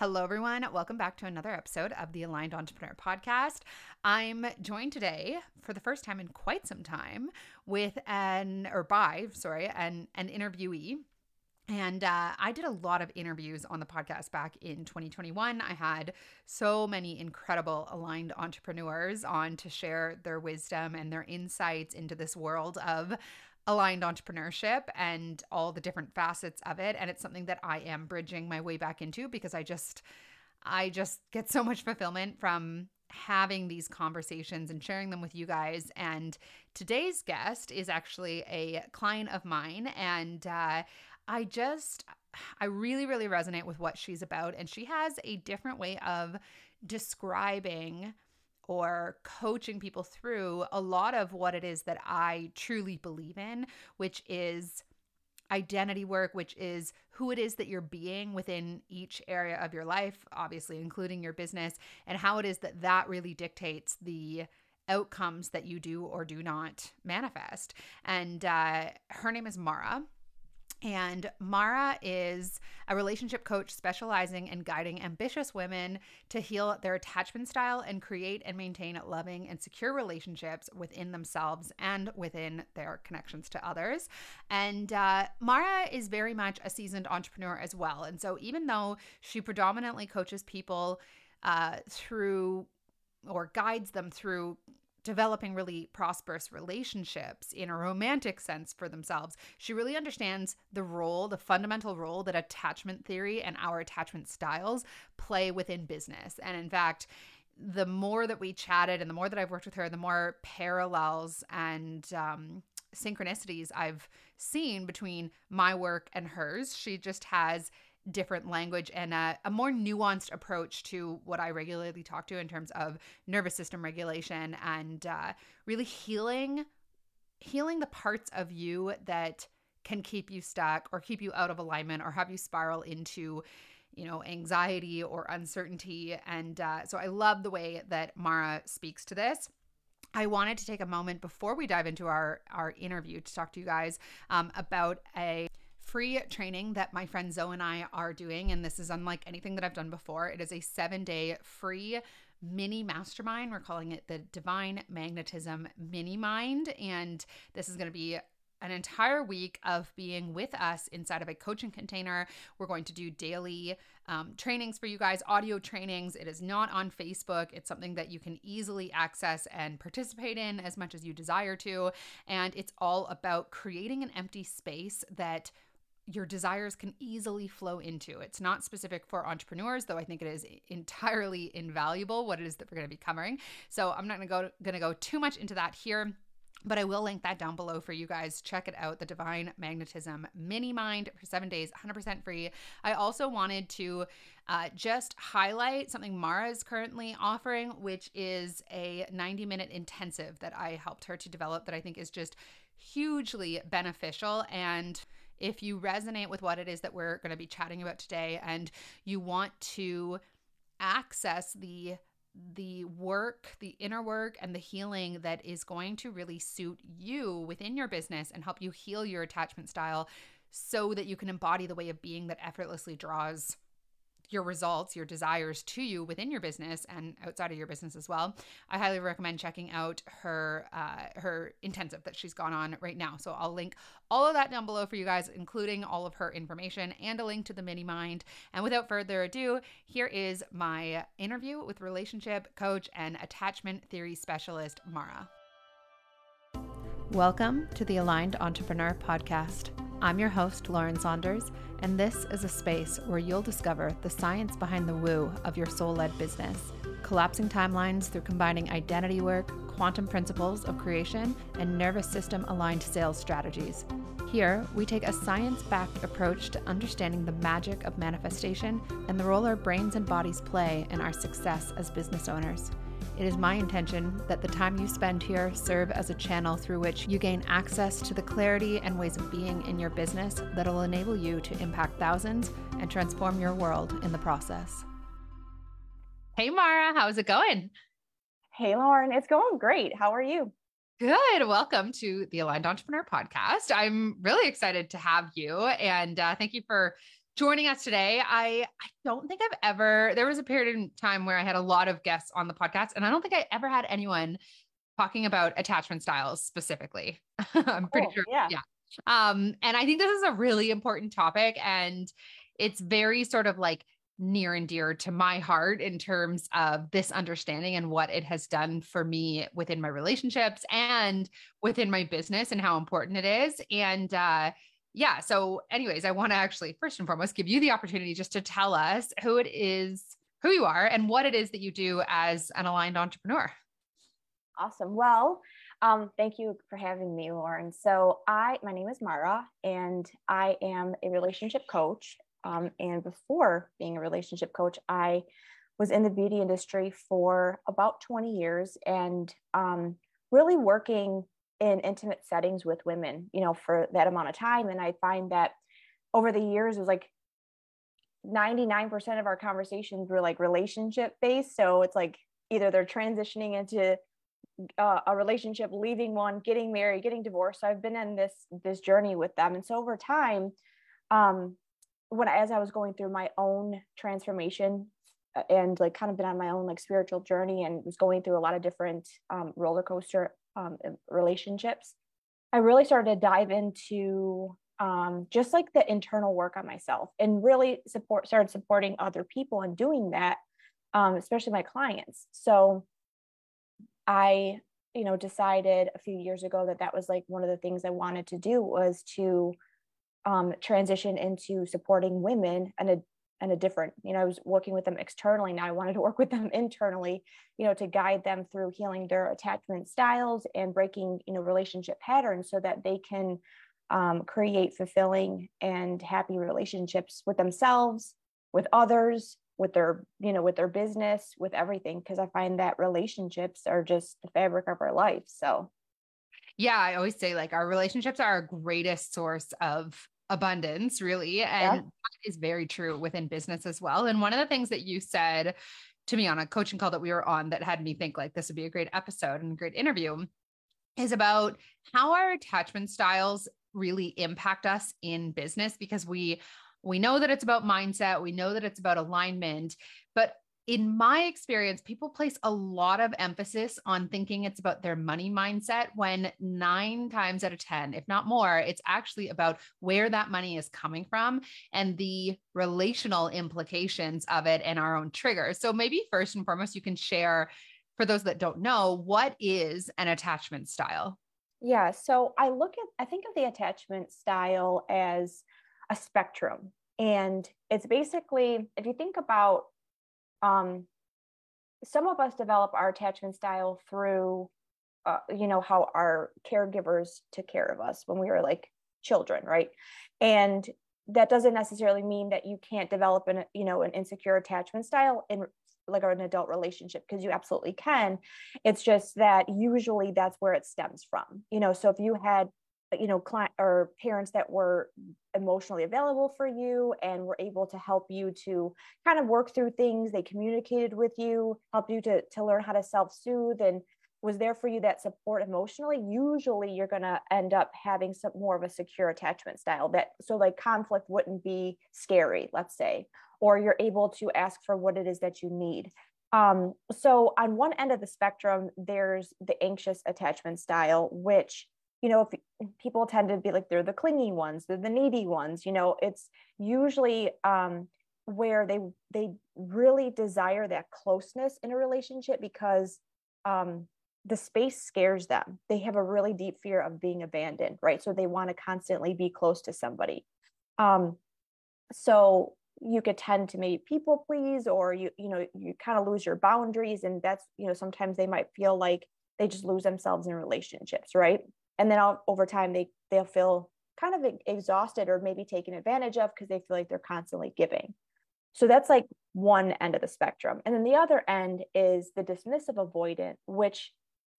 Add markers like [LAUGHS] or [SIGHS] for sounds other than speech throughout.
Hello, everyone. Welcome back to another episode of the Aligned Entrepreneur Podcast. I'm joined today for the first time in quite some time with an, or by, sorry, an, an interviewee. And uh, I did a lot of interviews on the podcast back in 2021. I had so many incredible aligned entrepreneurs on to share their wisdom and their insights into this world of aligned entrepreneurship and all the different facets of it. And it's something that I am bridging my way back into because I just I just get so much fulfillment from having these conversations and sharing them with you guys. And today's guest is actually a client of mine. And uh, I just I really really resonate with what she's about. And she has a different way of describing or coaching people through a lot of what it is that I truly believe in, which is identity work, which is who it is that you're being within each area of your life, obviously, including your business, and how it is that that really dictates the outcomes that you do or do not manifest. And uh, her name is Mara. And Mara is a relationship coach specializing in guiding ambitious women to heal their attachment style and create and maintain loving and secure relationships within themselves and within their connections to others. And uh, Mara is very much a seasoned entrepreneur as well. And so, even though she predominantly coaches people uh, through or guides them through developing really prosperous relationships in a romantic sense for themselves. She really understands the role, the fundamental role that attachment theory and our attachment styles play within business. And in fact, the more that we chatted and the more that I've worked with her, the more parallels and um, synchronicities I've seen between my work and hers. She just has different language and a, a, more nuanced approach to what I regularly talk to in terms of nervous system regulation and uh, really healing healing the parts of you that can keep you stuck or keep you out of alignment or have you spiral into you know anxiety or uncertainty. And uh, so i love the way that mara speaks to this. I wanted to take a moment before we dive into our our interview to talk to you guys um, about a free training that my friend Zoe and I are doing. And this is unlike anything that I've done before. It is a seven day free mini mastermind. We're calling it the Divine Magnetism Mini Mind. And this is going to be an entire week of being with us inside of a coaching container. We're going to do daily um, trainings for you guys, audio trainings. It is not on Facebook. It's something that you can easily access and participate in as much as you desire to. And it's all about creating an empty space that your desires can easily flow into. It's not specific for entrepreneurs, though I think it is entirely invaluable what it is that we're going to be covering. So I'm not going to go going to go too much into that here. But I will link that down below for you guys. Check it out, the Divine Magnetism Mini Mind for seven days, 100% free. I also wanted to uh, just highlight something Mara is currently offering, which is a 90 minute intensive that I helped her to develop that I think is just hugely beneficial and if you resonate with what it is that we're going to be chatting about today and you want to access the the work, the inner work, and the healing that is going to really suit you within your business and help you heal your attachment style so that you can embody the way of being that effortlessly draws your results, your desires to you within your business and outside of your business as well, I highly recommend checking out her uh, her intensive that she's gone on right now. So I'll link all of that down below for you guys, including all of her information and a link to the mini mind. And without further ado, here is my interview with relationship coach and attachment theory specialist Mara. Welcome to the Aligned Entrepreneur Podcast. I'm your host, Lauren Saunders, and this is a space where you'll discover the science behind the woo of your soul led business, collapsing timelines through combining identity work, quantum principles of creation, and nervous system aligned sales strategies. Here, we take a science backed approach to understanding the magic of manifestation and the role our brains and bodies play in our success as business owners. It is my intention that the time you spend here serve as a channel through which you gain access to the clarity and ways of being in your business that will enable you to impact thousands and transform your world in the process. Hey, Mara, how's it going? Hey, Lauren, it's going great. How are you? Good. Welcome to the Aligned Entrepreneur Podcast. I'm really excited to have you and uh, thank you for joining us today. I I don't think I've ever there was a period in time where I had a lot of guests on the podcast and I don't think I ever had anyone talking about attachment styles specifically. [LAUGHS] I'm pretty Cool, sure. yeah. Yeah. Um and I think this is a really important topic and it's very sort of like near and dear to my heart in terms of this understanding and what it has done for me within my relationships and within my business and how important it is. And uh, yeah, so, anyways, I want to actually first and foremost give you the opportunity just to tell us who it is, who you are, and what it is that you do as an aligned entrepreneur. Awesome. Well, um, thank you for having me, Lauren. So I, my name is Mara, and I am a relationship coach. Um, and before being a relationship coach, I was in the beauty industry for about 20 years and um, really working in intimate settings with women, you know, for that amount of time. And I find that over the years, it was like 99% of our conversations were like relationship based. So it's like either they're transitioning into uh, a relationship, leaving one, getting married, getting divorced. So I've been in this this journey with them, and so over time, um, when as I was going through my own transformation uh, and like kind of been on my own like spiritual journey and was going through a lot of different um, roller coaster um, relationships, I really started to dive into um, just like the internal work on myself and really support started supporting other people and doing that, um, especially my clients. So I, you know, decided a few years ago that that was like one of the things I wanted to do was to um, transition into supporting women and a and a different, you know, I was working with them externally. Now I wanted to work with them [LAUGHS] internally, you know, to guide them through healing their attachment styles and breaking, you know, relationship patterns so that they can um, create fulfilling and happy relationships with themselves, with others, with their you know with their business with everything because i find that relationships are just the fabric of our life so yeah i always say like our relationships are our greatest source of abundance really and yeah. that is very true within business as well and one of the things that you said to me on a coaching call that we were on that had me think like this would be a great episode and a great interview is about how our attachment styles really impact us in business because we we know that it's about mindset, we know that it's about alignment, but in my experience, people place a lot of emphasis on thinking it's about their money mindset when nine times out of 10, if not more, it's actually about where that money is coming from and the relational implications of it and our own triggers. So, maybe first and foremost, you can share for those that don't know what is an attachment style? Yeah. So, I look at, I think of the attachment style as a spectrum. And it's basically, if you think about, um, some of us develop our attachment style through, uh, you know, how our caregivers took care of us when we were like children, right? And that doesn't necessarily mean that you can't develop an, you know, an insecure attachment style in like an adult relationship because you absolutely can. It's just that usually that's where it stems from. You know, so if you had you know client or parents that were emotionally available for you and were able to help you to kind of work through things they communicated with you helped you to, to learn how to self-soothe and was there for you that support emotionally usually you're going to end up having some more of a secure attachment style that so like conflict wouldn't be scary let's say or you're able to ask for what it is that you need. Um, so on one end of the spectrum there's the anxious attachment style which you know, if people tend to be like they're the clingy ones, they're the needy ones, you know, it's usually um, where they they really desire that closeness in a relationship because um, the space scares them. They have a really deep fear of being abandoned, right? So they want to constantly be close to somebody. Um, so you could tend to maybe people please, or you you know you kind of lose your boundaries, and that's you know sometimes they might feel like they just lose themselves in relationships, right? And then over time they they'll feel kind of exhausted or maybe taken advantage of because they feel like they're constantly giving. So that's like one end of the spectrum. And then the other end is the dismissive avoidant which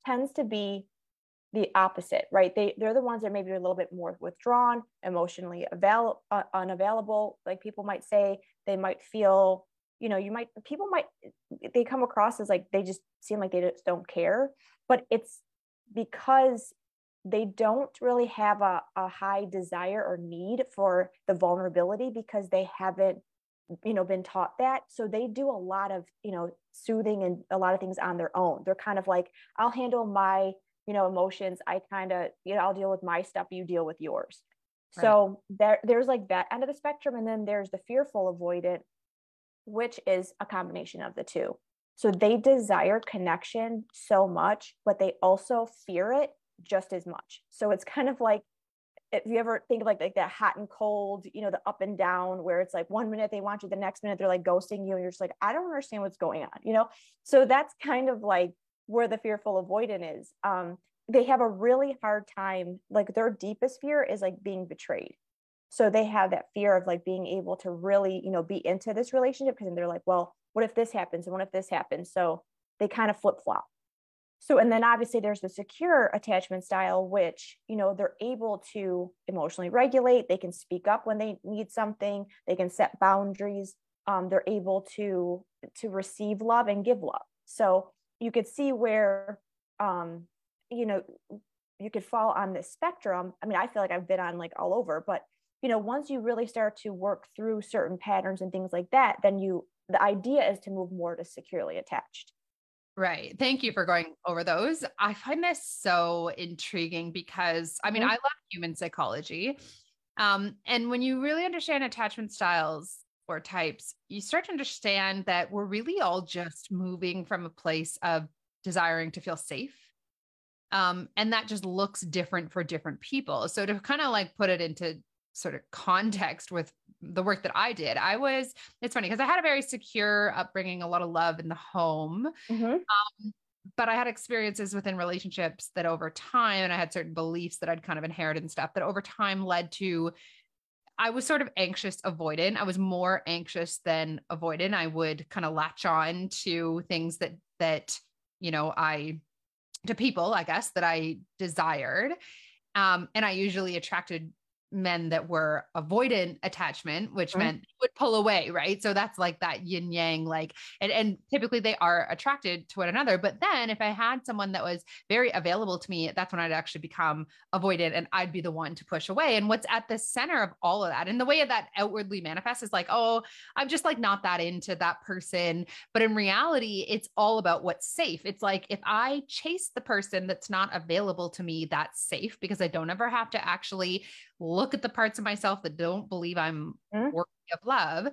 tends to be the opposite right? They they're the ones that maybe are a little bit more withdrawn emotionally avail- uh, unavailable. Like people might say they might feel you know you might people might they come across as like they just seem like they just don't care. But it's because they don't really have a, a high desire or need for the vulnerability because they haven't you know been taught that. So they do a lot of you know soothing and a lot of things on their own. They're kind of like i'll handle my you know emotions. I kind of you know i'll deal with my stuff. You deal with yours. Right. so there there's like that end of the spectrum and then there's the fearful avoidant which is a combination of the two. So they desire connection so much but they also fear it just as much so it's kind of like if you ever think of like, like that hot and cold, you know, the up and down where it's like one minute they want you, the next minute they're like ghosting you, and you're just like, I don't understand what's going on, you know? So that's kind of like where the fearful avoidant is. Um, they have a really hard time, like their deepest fear is like being betrayed. So they have that fear of like being able to really, you know, be into this relationship because they're like, well, what if this happens? And what if this happens? So they kind of flip flop so and then obviously there's the secure attachment style which you know they're able to emotionally regulate. They can speak up when they need something. They can set boundaries. Um, they're able to to receive love and give love. So you could see where um, you know you could fall on this spectrum. I mean i feel like i've been on like all over but you know once you really start to work through certain patterns and things like that then you the idea is to move more to securely attached Right. Thank you for going over those. I find this so intriguing because I mean, mm-hmm. I love human psychology. Um, and when you really understand attachment styles or types, you start to understand that we're really all just moving from a place of desiring to feel safe. Um, and that just looks different for different people. So to kind of like put it into sort of context with the work that I did. I was, it's funny because I had a very secure upbringing, a lot of love in the home. Mm-hmm. Um, but I had experiences within relationships that over time, and I had certain beliefs that I'd kind of inherited and stuff that over time led to I was sort of anxious avoidant. I was more anxious than avoidant. I would kind of latch on to things that that you know I to people, I guess, that I desired. Um, and I usually attracted men that were avoidant attachment, which mm-hmm. meant would pull away, right? So that's like that yin yang, like, and, and typically they are attracted to one another. But then if I had someone that was very available to me, that's when I'd actually become avoidant and I'd be the one to push away. And what's at the center of all of that, and the way that outwardly manifests is like, oh, I'm just like not that into that person. But in reality, it's all about what's safe. It's like if I chase the person that's not available to me, that's safe because I don't ever have to actually look at the parts of myself that don't believe I'm mm-hmm. worthy of love.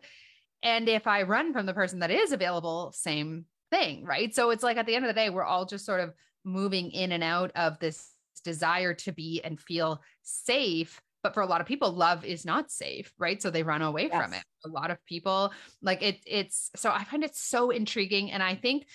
And if I run from the person that is available, same thing, right? So it's like at the end of the day, we're all just sort of moving in and out of this desire to be and feel safe. But for a lot of people, love is not safe, right? So they run away yes. from it. A lot of people like it, it's so I find it so intriguing. And I think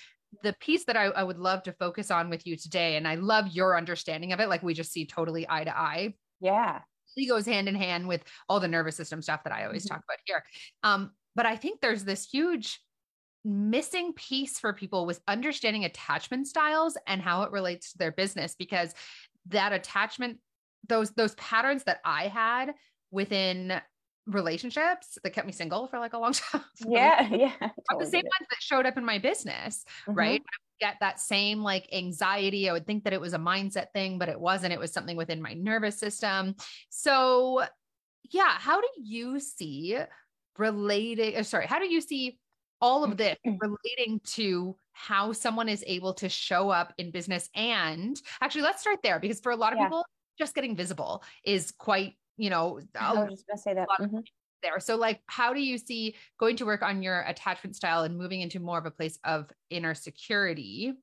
the piece that I, I would love to focus on with you today, and I love your understanding of it, like we just see totally eye to eye. Yeah goes hand in hand with all the nervous system stuff that I always mm-hmm. talk about here. Um, but I think there's this huge missing piece for people with understanding attachment styles and how it relates to their business because that attachment those those patterns that I had within relationships that kept me single for like a long [LAUGHS] time. yeah, [LAUGHS] yeah. [LAUGHS] Totally the same ones that showed up in my business, mm-hmm. right? get that same like anxiety. I would think that it was a mindset thing, but it wasn't. It was something within my nervous system. So, yeah, how do you see relating? Uh, sorry, how do you see all of this [CLEARS THROAT] relating to how someone is able to show up in business? And actually, let's start there because for a lot of yeah. people, just getting visible is quite you know, I was just gonna say that. Mm-hmm there. So, like, how do you see going to work on your attachment style and moving into more of a place of inner security?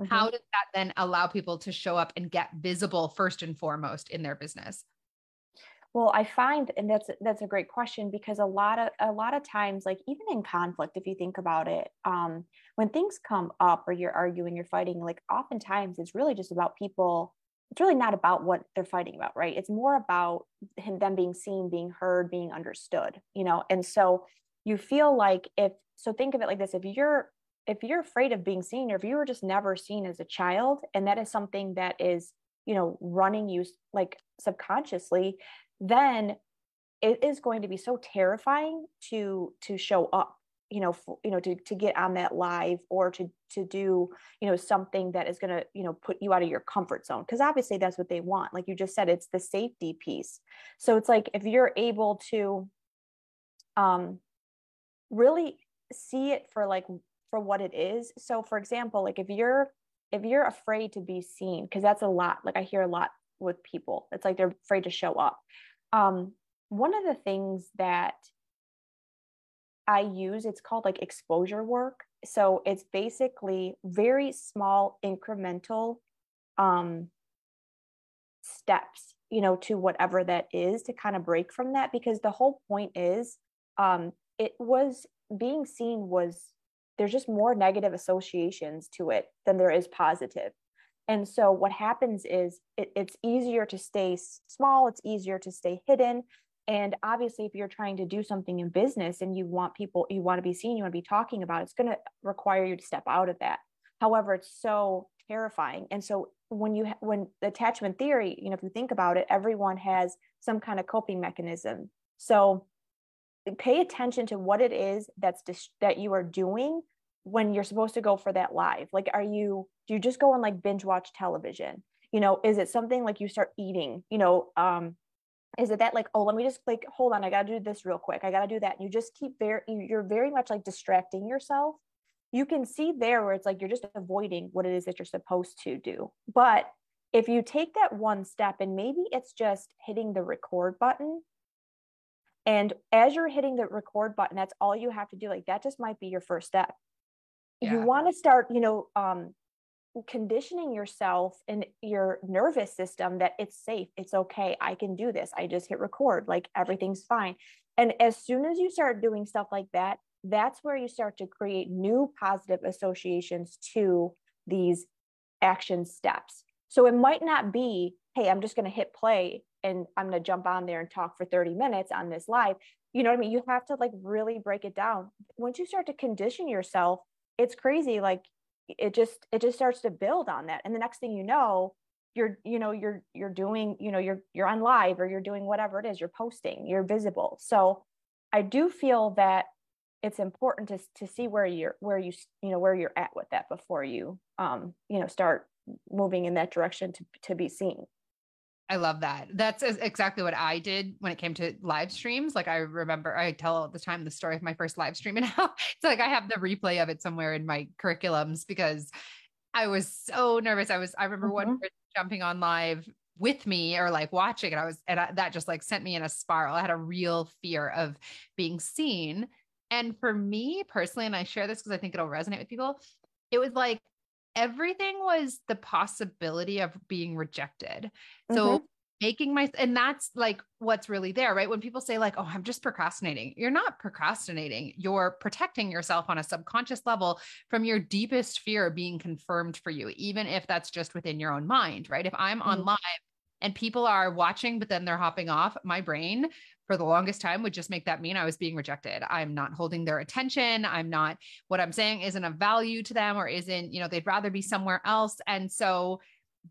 Mm-hmm. How does that then allow people to show up and get visible first and foremost in their business? Well, I find, and that's that's a great question because a lot of a lot of times, like even in conflict, if you think about it, um, when things come up or you're arguing, you're fighting, like oftentimes it's really just about people it's really not about what they're fighting about, right? It's more about him, them being seen, being heard, being understood, you know? And so you feel like if, so think of it like this, if you're, if you're afraid of being seen, or if you were just never seen as a child, and that is something that is, you know, running you like subconsciously, then it is going to be so terrifying to, to show up you know you know to, to get on that live or to to do you know something that is going to you know put you out of your comfort zone because obviously that's what they want. Like you just said it's the safety piece. So it's like if you're able to um really see it for like for what it is. So for example like if you're if you're afraid to be seen because that's a lot. Like i hear a lot with people. It's like they're afraid to show up. Um one of the things that I use, it's called like exposure work. So it's basically very small incremental um, steps, you know, to whatever that is to kind of break from that. Because the whole point is um, it was being seen was there's just more negative associations to it than there is positive. And so what happens is it, it's easier to stay small, it's easier to stay hidden. And obviously, if you're trying to do something in business and you want people, you want to be seen, you want to be talking about, it, it's going to require you to step out of that. However, it's so terrifying. And so when you when the attachment theory, you know, if you think about it, everyone has some kind of coping mechanism. So pay attention to what it is that's dis- that you are doing when you're supposed to go for that live. Like, are you do you just go and like binge watch television? You know, is it something like you start eating? You know, um, is it that like oh let me just like hold on i gotta do this real quick i gotta do that. And you just keep very you're very much like distracting yourself. You can see there where it's like you're just avoiding what it is that you're supposed to do. But if you take that one step and maybe it's just hitting the record button and as you're hitting the record button that's all you have to do like that just might be your first step. Yeah. you want to start you know um conditioning yourself and your nervous system that it's safe, it's okay, I can do this. I just hit record, like everything's fine. And as soon as you start doing stuff like that, that's where you start to create new positive associations to these action steps. So it might not be, hey, I'm just going to hit play and I'm going to jump on there and talk for 30 minutes on this live. You know what I mean? You have to like really break it down. Once you start to condition yourself, it's crazy. Like it just it just starts to build on that. And the next thing you know you're you know you're you're doing you know you're you're on live or you're doing whatever it is you're posting you're visible. So i do feel that it's important to to see where you're where you you know where you're at with that before you um you know start moving in that direction to to be seen I love that. That's exactly what I did when it came to live streams. Like I remember I tell all the time the story of my first live stream [LAUGHS] and how it's like I have the replay of it somewhere in my curriculums because I was so nervous. I was I remember mm-hmm. one jumping on live with me or like watching and I was and I, that just like sent me in a spiral. I had a real fear of being seen. And for me personally and I share this because I think it'll resonate with people, it was like everything was the possibility of being rejected. So mm-hmm. making my and that's like what's really there, right? When people say like, "Oh, I'm just procrastinating." You're not procrastinating. You're protecting yourself on a subconscious level from your deepest fear being confirmed for you, even if that's just within your own mind, right? If I'm mm-hmm. on live and people are watching but then they're hopping off, my brain for the longest time would just make that mean I was being rejected. I'm not holding their attention. I'm not, what I'm saying isn't of value to them or isn't, you know, they'd rather be somewhere else. And so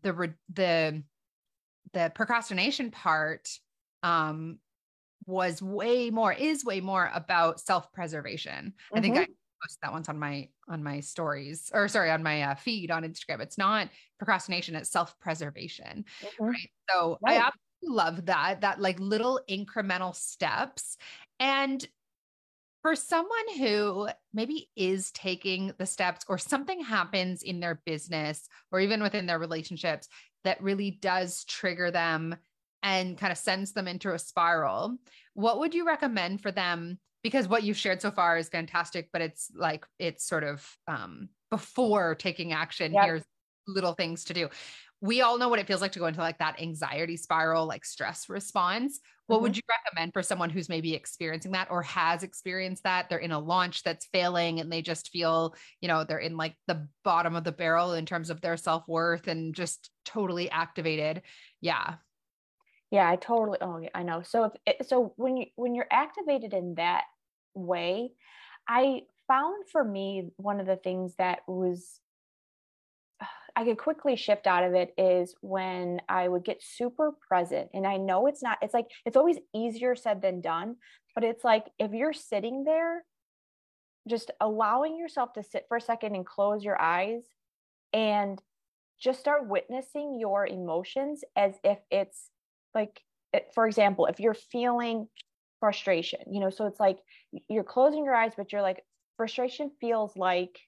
the, the, the procrastination part, um, was way more, is way more about self-preservation. Mm-hmm. I think I mm-hmm. posted that once on my, on my stories or sorry, on my uh, feed on Instagram. It's not procrastination, it's self-preservation. Mm-hmm. Right. So right. I love that, that like little incremental steps. And for someone who maybe is taking the steps or something happens in their business or even within their relationships that really does trigger them and kind of sends them into a spiral, what would you recommend for them? Because what you've shared so far is fantastic, but it's like it's sort of um, before taking action. Yep. Here's little things to do we all know what it feels like to go into like that anxiety spiral, like stress response. What mm-hmm. would you recommend for someone who's maybe experiencing that or has experienced that? They're in a launch that's failing and they just feel, you know, they're in like the bottom of the barrel in terms of their self worth and just totally activated. Yeah. Yeah, I totally. Oh, yeah, I know. So if it, so, when you when you're activated in that way, I found for me one of the things that was I could quickly shift out of it is when I would get super present. And I know it's not, it's like, it's always easier said than done. But it's like, if you're sitting there just allowing yourself to sit for a second and close your eyes and just start witnessing your emotions as if it's like for example if you're feeling frustration you know so it's like you're closing your eyes but you're like frustration feels like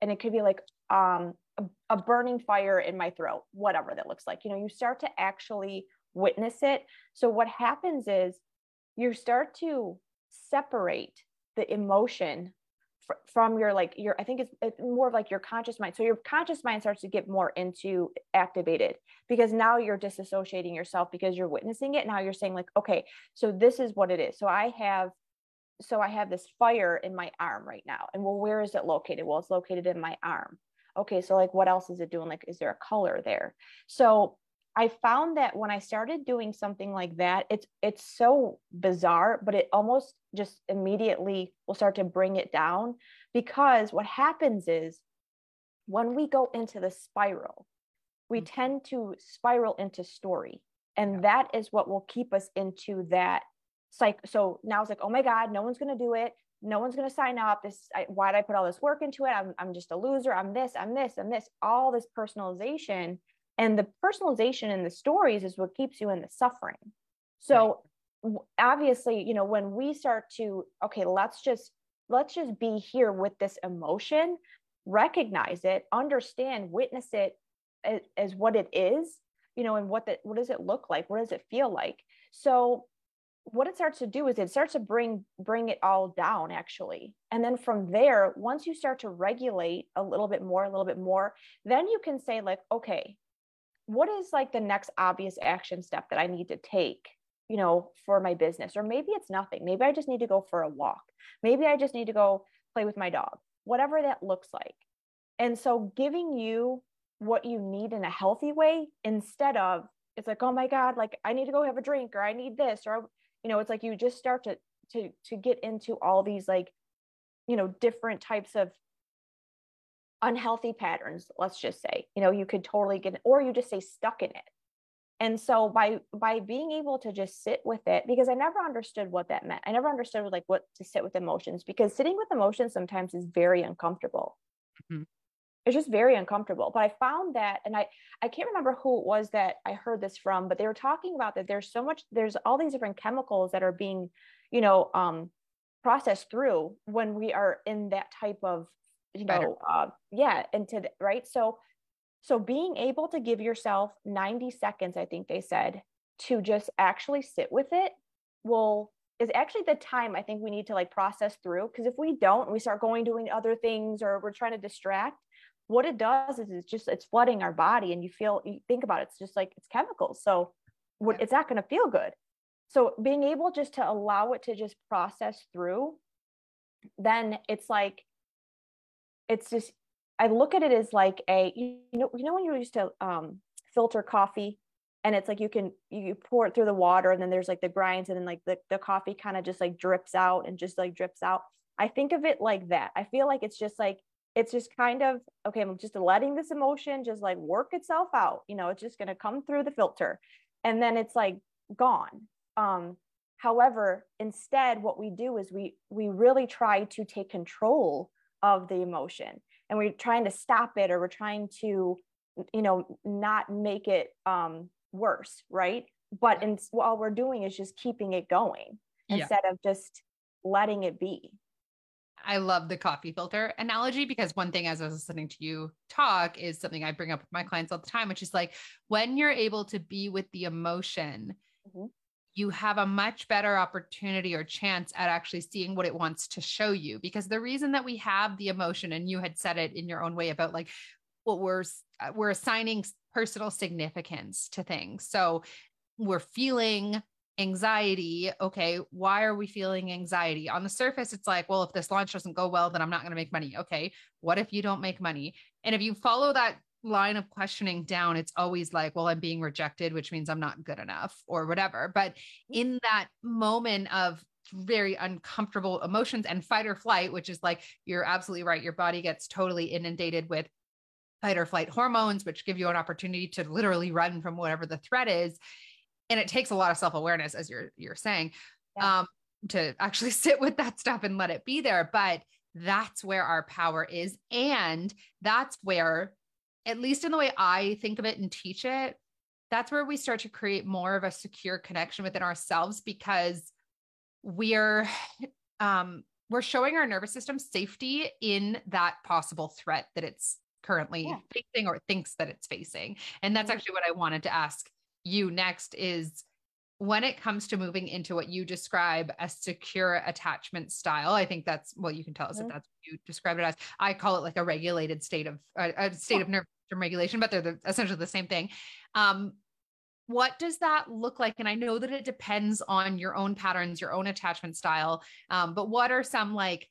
and it could be like um a, a burning fire in my throat whatever that looks like you know you start to actually witness it. So what happens is you start to separate the emotion fr- from your like your i think it's more of like your conscious mind. So your conscious mind starts to get more into activated because now you're disassociating yourself because you're witnessing it. Now you're saying like okay so this is what it is. So i have so i have this fire in my arm right now. And well where is it located? Well it's located in my arm okay so like what else is it doing like is there a color there so I found that when I started doing something like that, it's it's so bizarre, but it almost just immediately will start to bring it down because what happens is when we go into the spiral, we mm-hmm. tend to spiral into story. And yeah. that is what will keep us into that psych. So now it's like, oh my God, no one's going to do it. No one's going to sign up. This, I, why did I put all this work into it? I'm, I'm just a loser. I'm this, I'm this, I'm this, all this personalization and the personalization in the stories is what keeps you in the suffering so right. obviously you know when we start to okay let's just let's just be here with this emotion recognize it understand witness it as, as what it is you know and what that what does it look like what does it feel like so what it starts to do is it starts to bring bring it all down actually and then from there once you start to regulate a little bit more a little bit more then you can say like okay what is like the next obvious action step that I need to take, you know, for my business? Or maybe it's nothing. Maybe I just need to go for a walk. Maybe I just need to go play with my dog, whatever that looks like. And so giving you what you need in a healthy way instead of it's like, oh my God, like I need to go have a drink or I need this, or you know, it's like you just start to to to get into all these like, you know, different types of unhealthy patterns let's just say you know you could totally get or you just stay stuck in it. And so by by being able to just sit with it because i never understood what that meant. I never understood like what to sit with emotions because sitting with emotions sometimes is very uncomfortable. Mm-hmm. It's just very uncomfortable but i found that and i i can't remember who it was that i heard this from but they were talking about that there's so much there's all these different chemicals that are being you know um processed through when we are in that type of you know uh, yeah into the, right? So so being able to give yourself 90 seconds i think they said to just actually sit with it will is actually the time i think we need to like process through because if we don't we start going doing other things or we're trying to distract what it does is it's just it's flooding our body and you feel you think about it, it's just like it's chemicals. So what, it's not going to feel good. So being able just to allow it to just process through then it's like it's just I look at it as like a you know you know when you used to um, filter coffee and it's like you can you pour it through the water and then there's like the grinds and then like the, the coffee kind of just like drips out and just like drips out. I think of it like that. I feel like it's just like it's just kind of okay i'm just letting this emotion just like work itself out you know it's just going to come through the filter and then it's like gone. Um however instead what we do is we we really try to take control of the emotion and we're trying to stop it or we're trying to you know not make it um worse right? But in, all we're doing is just keeping it going instead of just letting it be I love the coffee filter analogy because one thing as I was listening to you talk is something I bring up with my clients all the time, which is like when you're able to be with the emotion, mm-hmm. you have a much better opportunity or chance at actually seeing what it wants to show you. Because the reason that we have the emotion and you had said it in your own way about like what well, we're uh, we're assigning personal significance to things. So we're feeling anxiety okay why are we feeling anxiety on the surface it's like well if this launch doesn't go well then i'm not going to make money okay what if you don't make money and if you follow that line of questioning down, it's always like, well, I'm being rejected, which means I'm not good enough or whatever. But in that moment of very uncomfortable emotions and fight or flight, which is like, you're absolutely right. Your body gets totally inundated with fight or flight hormones, which give you an opportunity to literally run from whatever the threat is. And it takes a lot of self-awareness, as you're you're saying, yeah. um, to actually [LAUGHS] sit with that stuff and let it be there. But that's where our power is. And that's where, at least in the way I think of it and teach it, that's where we start to create more of a secure connection within ourselves because we're [SIGHS] um we're showing our nervous system safety in that possible threat that it's currently yeah. facing or thinks that it's facing. And that's mm-hmm. actually what I wanted to ask you next is when it comes to moving into what you describe a secure attachment style, I think that's well, you can tell us mm-hmm. if that's what you describe it as. I call it like a regulated state of a, a state yeah. of nervous system regulation, but they're the, essentially the same thing. Um, what does that look like? And I know that it depends on your own patterns, your own attachment style. Um, but what are some like,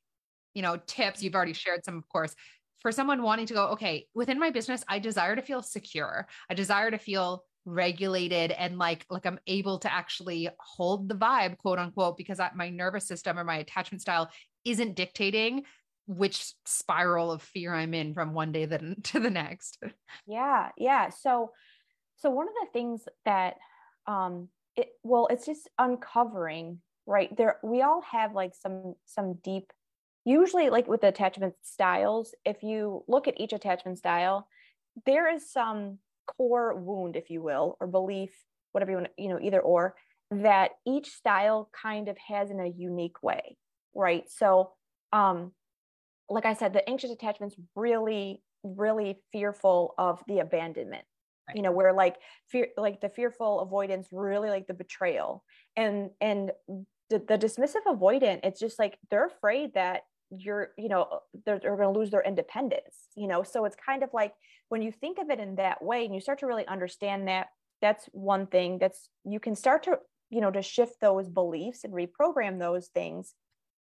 you know, tips you've already shared some, of course, for someone wanting to go, okay, within my business, I desire to feel secure. I desire to feel regulated and like like I'm able to actually hold the vibe quote unquote because I, my nervous system or my attachment style isn't dictating which spiral of fear I'm in from one day then [LAUGHS] to the next. Yeah, yeah. So so one of the things that um it well it's just uncovering right there we all have like some some deep usually like with attachment styles if you look at each attachment style there is some core wound if you will or belief whatever you want you know either or that each style kind of has in a unique way right so um like i said the anxious attachments really really fearful of the abandonment right. you know where like fear like the fearful avoidance really like the betrayal and and the, the dismissive avoidant it's just like they're afraid that you're you know they're, they're going to lose their independence you know? So it's kind of like when you think of it in that way and you start to really understand that that's one thing that's you can start to you know to shift those beliefs and reprogram those things.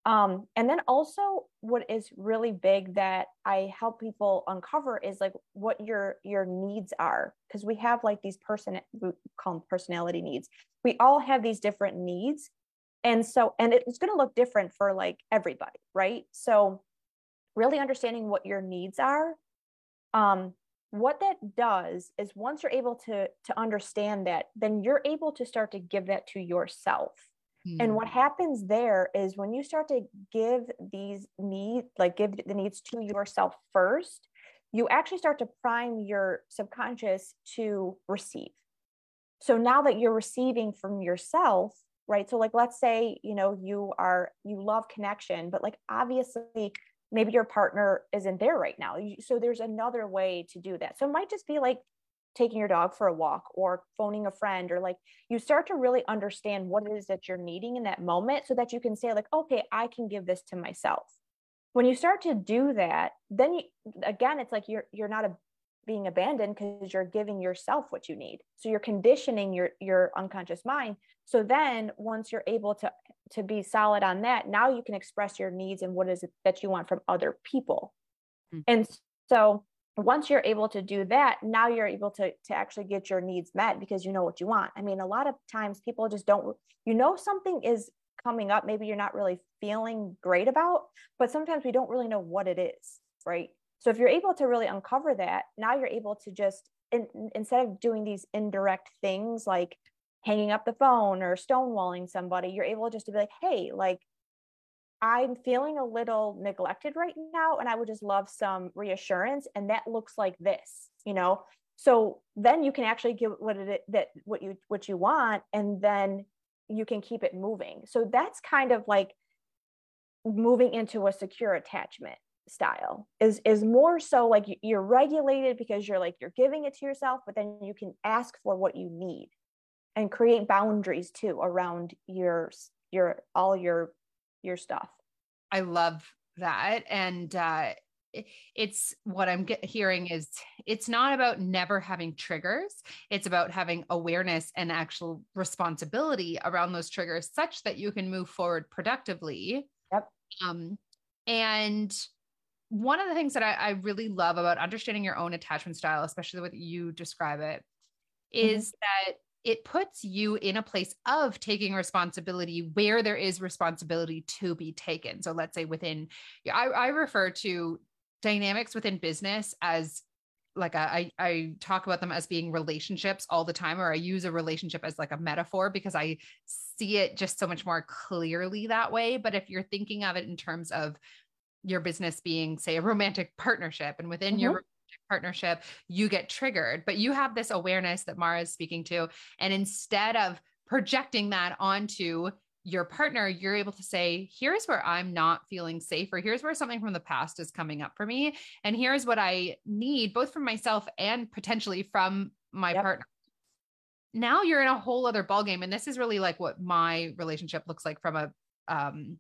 Um, and then also what is really big that i help people uncover is like what your your needs are. Because we have like these person we call them personality needs. We all have these different needs and so and it's going to look different for like everybody right so really understanding what your needs are um what that does is once you're able to to understand that then you're able to start to give that to yourself and what hmm. happens there is when you start to give these needs, like give the needs to yourself first, you actually start to prime your subconscious to receive. So now that you're receiving from yourself, right? So like let's say, you know, you are you love connection, but like obviously maybe your partner isn't there right now. So there's another way to do that. So it might just be like taking your dog for a walk or phoning a friend or like you start to really understand what it is that you're needing in that moment so that you can say like okay i can give this to myself when you start to do that then you, again it's like you're you're not a, being abandoned because you're giving yourself what you need. So you're conditioning your your unconscious mind. So then once you're able to to be solid on that now you can express your needs and what is it that you want from other people. Mm-hmm. and so once you're able to do that now you're able to to actually get your needs met because you know what you want. I mean a lot of times people just don't you know something is coming up maybe you're not really feeling great about but sometimes we don't really know what it is right so if you're able to really uncover that now you're able to just in, instead of doing these indirect things like hanging up the phone or stonewalling somebody you're able just to be like hey like I'm feeling a little neglected right now and I would just love some reassurance and that looks like this, you know. So then you can actually give what it that what you what you want and then you can keep it moving. So that's kind of like moving into a secure attachment style is is more so like you're regulated because you're like you're giving it to yourself but then you can ask for what you need and create boundaries too around your your all your your stuff. I love that. And uh, it's what I'm get, hearing is it's not about never having triggers. It's about having awareness and actual responsibility around those triggers such that you can move forward productively. Yep. Um, and one of the things that I, I, really love about understanding your own attachment style, especially the way that you describe it, is mm-hmm. that it puts you in a place of taking responsibility where there is responsibility to be taken. So let's say within, I, I refer to dynamics within business as like a, I, I talk about them as being relationships all the time, or I use a relationship as like a metaphor because I see it just so much more clearly that way. But if you're thinking of it in terms of your business being say a romantic partnership and within mm-hmm. your partnership you get triggered but you have this awareness that Mara is speaking to and instead of projecting that onto your partner, you're able to say, here's where I'm not feeling safe, or here's where something from the past is coming up for me. And here's what I need, both from myself and potentially from my yep. partner. Now you're in a whole other ballgame. And this is really like what my relationship looks like from a um,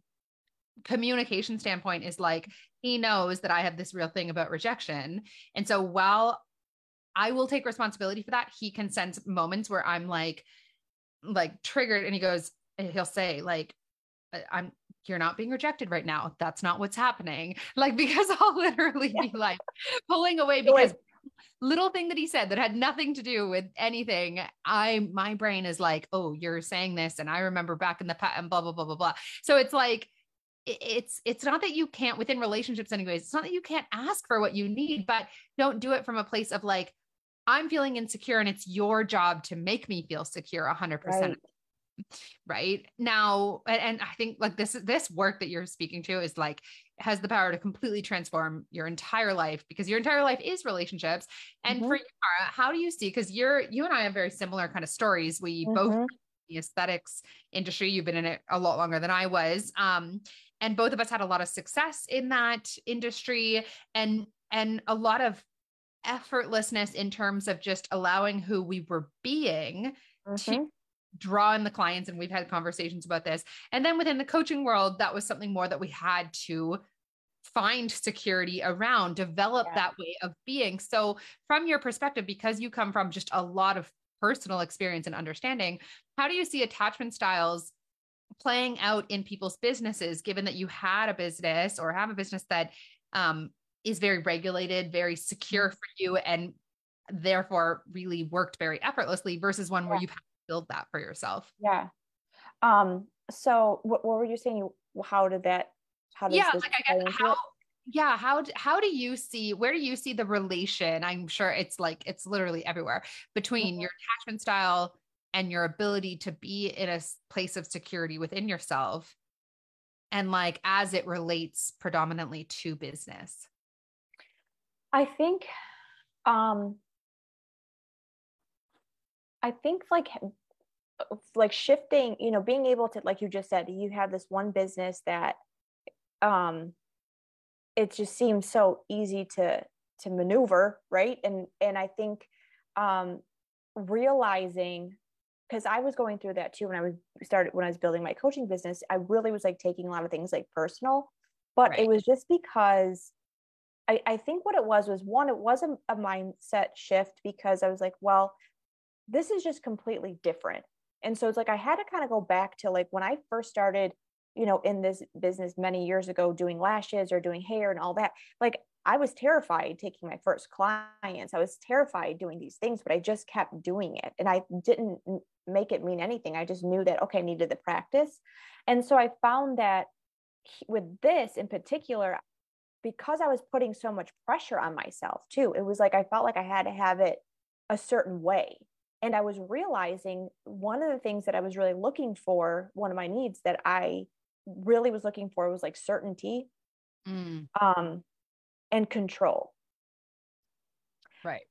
communication standpoint is like he knows that I have this real thing about rejection. And so while I will take responsibility for that, he can sense moments where I'm like, like triggered and he goes, he'll say like i'm you're not being rejected right now that's not what's happening [LAUGHS] like because i'll literally yeah. be like pulling away because little thing that he said that had nothing to do with anything i my brain is like oh you're saying this and i remember back in the past and blah blah blah blah blah so it's like it's it's not that you can't within relationships anyways it's not that you can't ask for what you need but don't do it from a place of like i'm feeling insecure and it's your job to make me feel secure 100% right. Right? Now and i think like this this work that you're speaking to is like has the power to completely transform your entire life because your entire life is relationships. And mm-hmm. for you Mara, how do you see because you're you and i have very similar kind of stories. We mm-hmm. both the aesthetics industry. You've been in it a lot longer than i was. Um and both of us had a lot of success in that industry and and a lot of effortlessness in terms of just allowing who we were being mm-hmm. to draw in the clients and we've had conversations about this and then within the coaching world that was something more that we had to find security around develop yeah. that way of being so from your perspective because you come from just a lot of personal experience and understanding how do you see attachment styles playing out in people's businesses given that you had a business or have a business that um, is very regulated very secure mm-hmm. for you and therefore really worked very effortlessly versus one yeah. where you've to build that for yourself. Yeah. Um, so what, what were you saying? How did that, how does yeah, like I guess how, it? yeah, how, how do you see, where do you see the relation? I'm sure it's like, it's literally everywhere between mm-hmm. your attachment style and your ability to be in a place of security within yourself and like as it relates predominantly to business i think um I think like like shifting, you know, being able to like you just said, you have this one business that um it just seems so easy to to maneuver, right? And and I think um realizing because I was going through that too when I was started when I was building my coaching business, I really was like taking a lot of things like personal, but right. it was just because I, I think what it was was one, it was a, a mindset shift because I was like, well, this is just completely different. And so it's like I had to kind of go back to like when I first started, you know, in this business many years ago doing lashes or doing hair and all that. Like I was terrified taking my first clients. I was terrified doing these things, but I just kept doing it. And I didn't make it mean anything. I just knew that, okay, I needed the practice. And so I found that with this in particular, because I was putting so much pressure on myself too, it was like I felt like I had to have it a certain way and i was realizing one of the things that i was really looking for one of my needs that i really was looking for was like certainty mm. um and control. Right.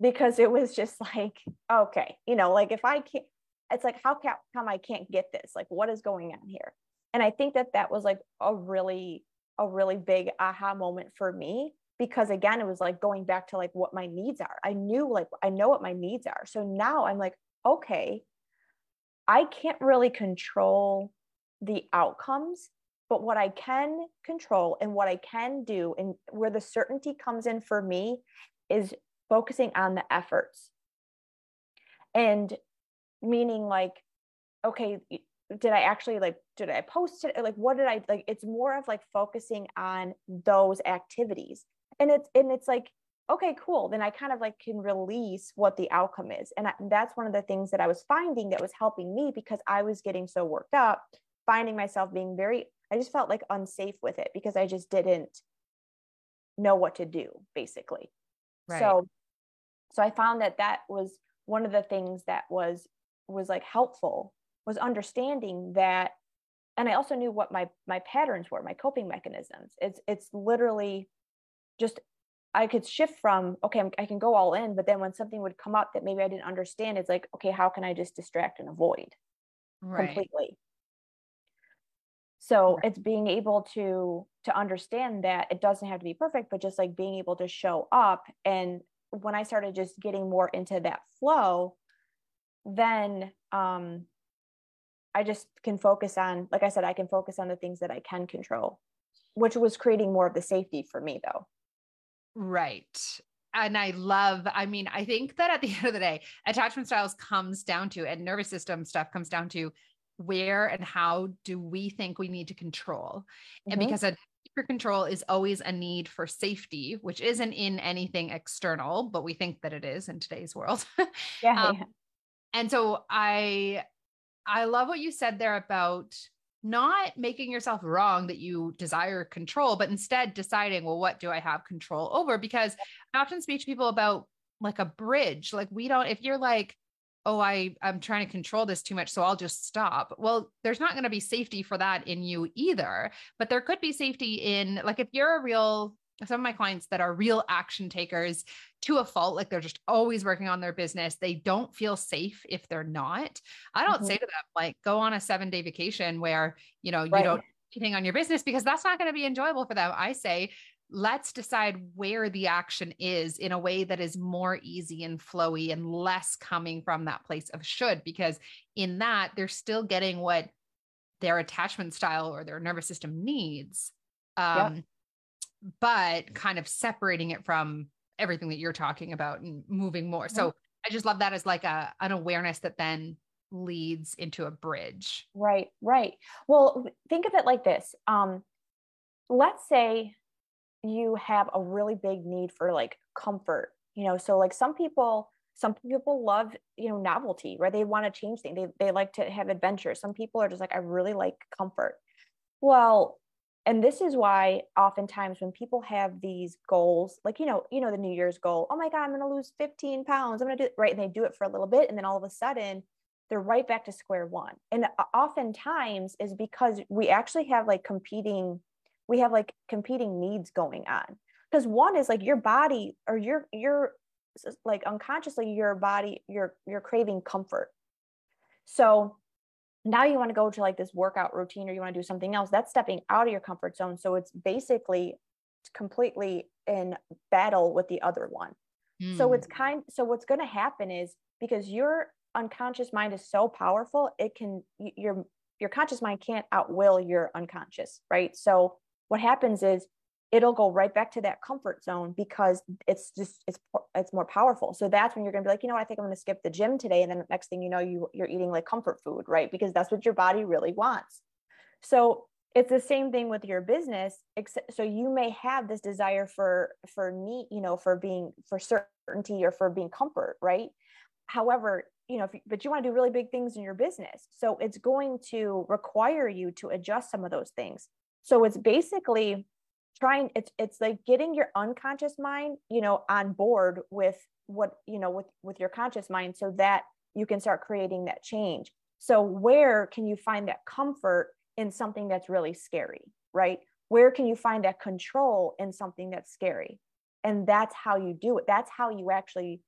Because it was just like okay you know like if i can't it's like how come i can't get this? Like what is going on here? And i think that that was like a really a really big aha moment for me because again it was like going back to like what my needs are. I knew like i know what my needs are. So now i'm like okay i can't really control the outcomes but what i can control and what i can do and where the certainty comes in for me is focusing on the efforts. And meaning like okay did i actually like did i post it? Like what did i like it's more of like focusing on those activities. And it's and it's like okay cool. Then i kind of like can release what the outcome is. And I, that's one of the things that i was finding that was helping me because i was getting so worked up finding myself being very i just felt like unsafe with it because i just didn't know what to do basically right. so so i found that that was one of the things that was was like helpful was understanding that and I also knew what my my patterns were, my coping mechanisms. It's it's literally just I could shift from okay, I'm, i can go all in, but then when something would come up that maybe I didn't understand, it's like okay, how can I just distract and avoid right. completely? So it's being able to to understand that it doesn't have to be perfect, but just like being able to show up. And when I started just getting more into that flow, then um, I just can focus on, like I said, I can focus on the things that I can control, which was creating more of the safety for me though. Right. And I love, I mean, I think that at the [LAUGHS] end of the day, attachment styles comes down to, and nervous system stuff comes down to where and how do we think we need to control? Mm-hmm. And because a for control is always a need for safety, which isn't in anything external, but we think that it is in today's world. [LAUGHS] Yeah. um, and so I I love what you said there about not making yourself wrong that you desire control, but instead deciding, well, what do I have control over? Because I often speak to people about like a bridge. Like, we don't, if you're like, oh, I, I'm trying to control this too much, so I'll just stop. Well, there's not going to be safety for that in you either, but there could be safety in, like, if you're a real some of my clients that are real action takers to a fault, like they're just always working on their business. They don't feel safe if they're not. I don't mm-hmm. say to them, like, go on a seven day vacation where, you know, you don't anything on your business because that's not going to be enjoyable for them. I say, let's decide where the action is in a way that is more easy and flowy and less coming from that place of should, because in that they're still getting what their attachment style or their nervous system needs. Um, yep but kind of separating it from everything that you're talking about and moving more. So mm-hmm. I just love that as like a an awareness that then leads into a bridge. Right, right. Well, think of it like this. Um let's say you have a really big need for like comfort, you know, so like some people some people love you know novelty right? They want to change things they, they like to have adventure some people are just like i really like comfort. Well and this is why oftentimes when people have these goals like you know you know the new year's goal oh my god i'm to lose 15 pounds i'm to do it right? And they do it for a little bit and then all of a sudden they're right back to square one. And uh, oftentimes is because we actually have like competing we have like competing needs going on because one is like your body or your your like unconsciously your body you're you're craving comfort so now you want to go to like this workout routine or you want to do something else that's stepping out of your comfort zone so it's basically completely in battle with the other one mm. so it's hmm. kind so what's going to happen is because your unconscious mind is so powerful it can your your conscious mind can't outwill your unconscious right so what happens is it'll go right back to that comfort zone because it's just it's it's more powerful. So that's when you're going to be like you know what, i think i'm going to skip the gym today. And then the next thing you know you you're eating like comfort food right? Because that's what your body really wants. So it's the same thing with your business except so you may have this desire for for need you know for being for certainty or for being comfort right? However you know if, but you want to do really big things in your business. So it's going to require you to adjust some of those things so it's basically trying it's it's like getting your unconscious mind you know on board with what you know with with your conscious mind so that you can start creating that change. So where can you find that comfort in something that's really scary right? Where can you find that control in something that's scary? And that's how you do it. That's how you actually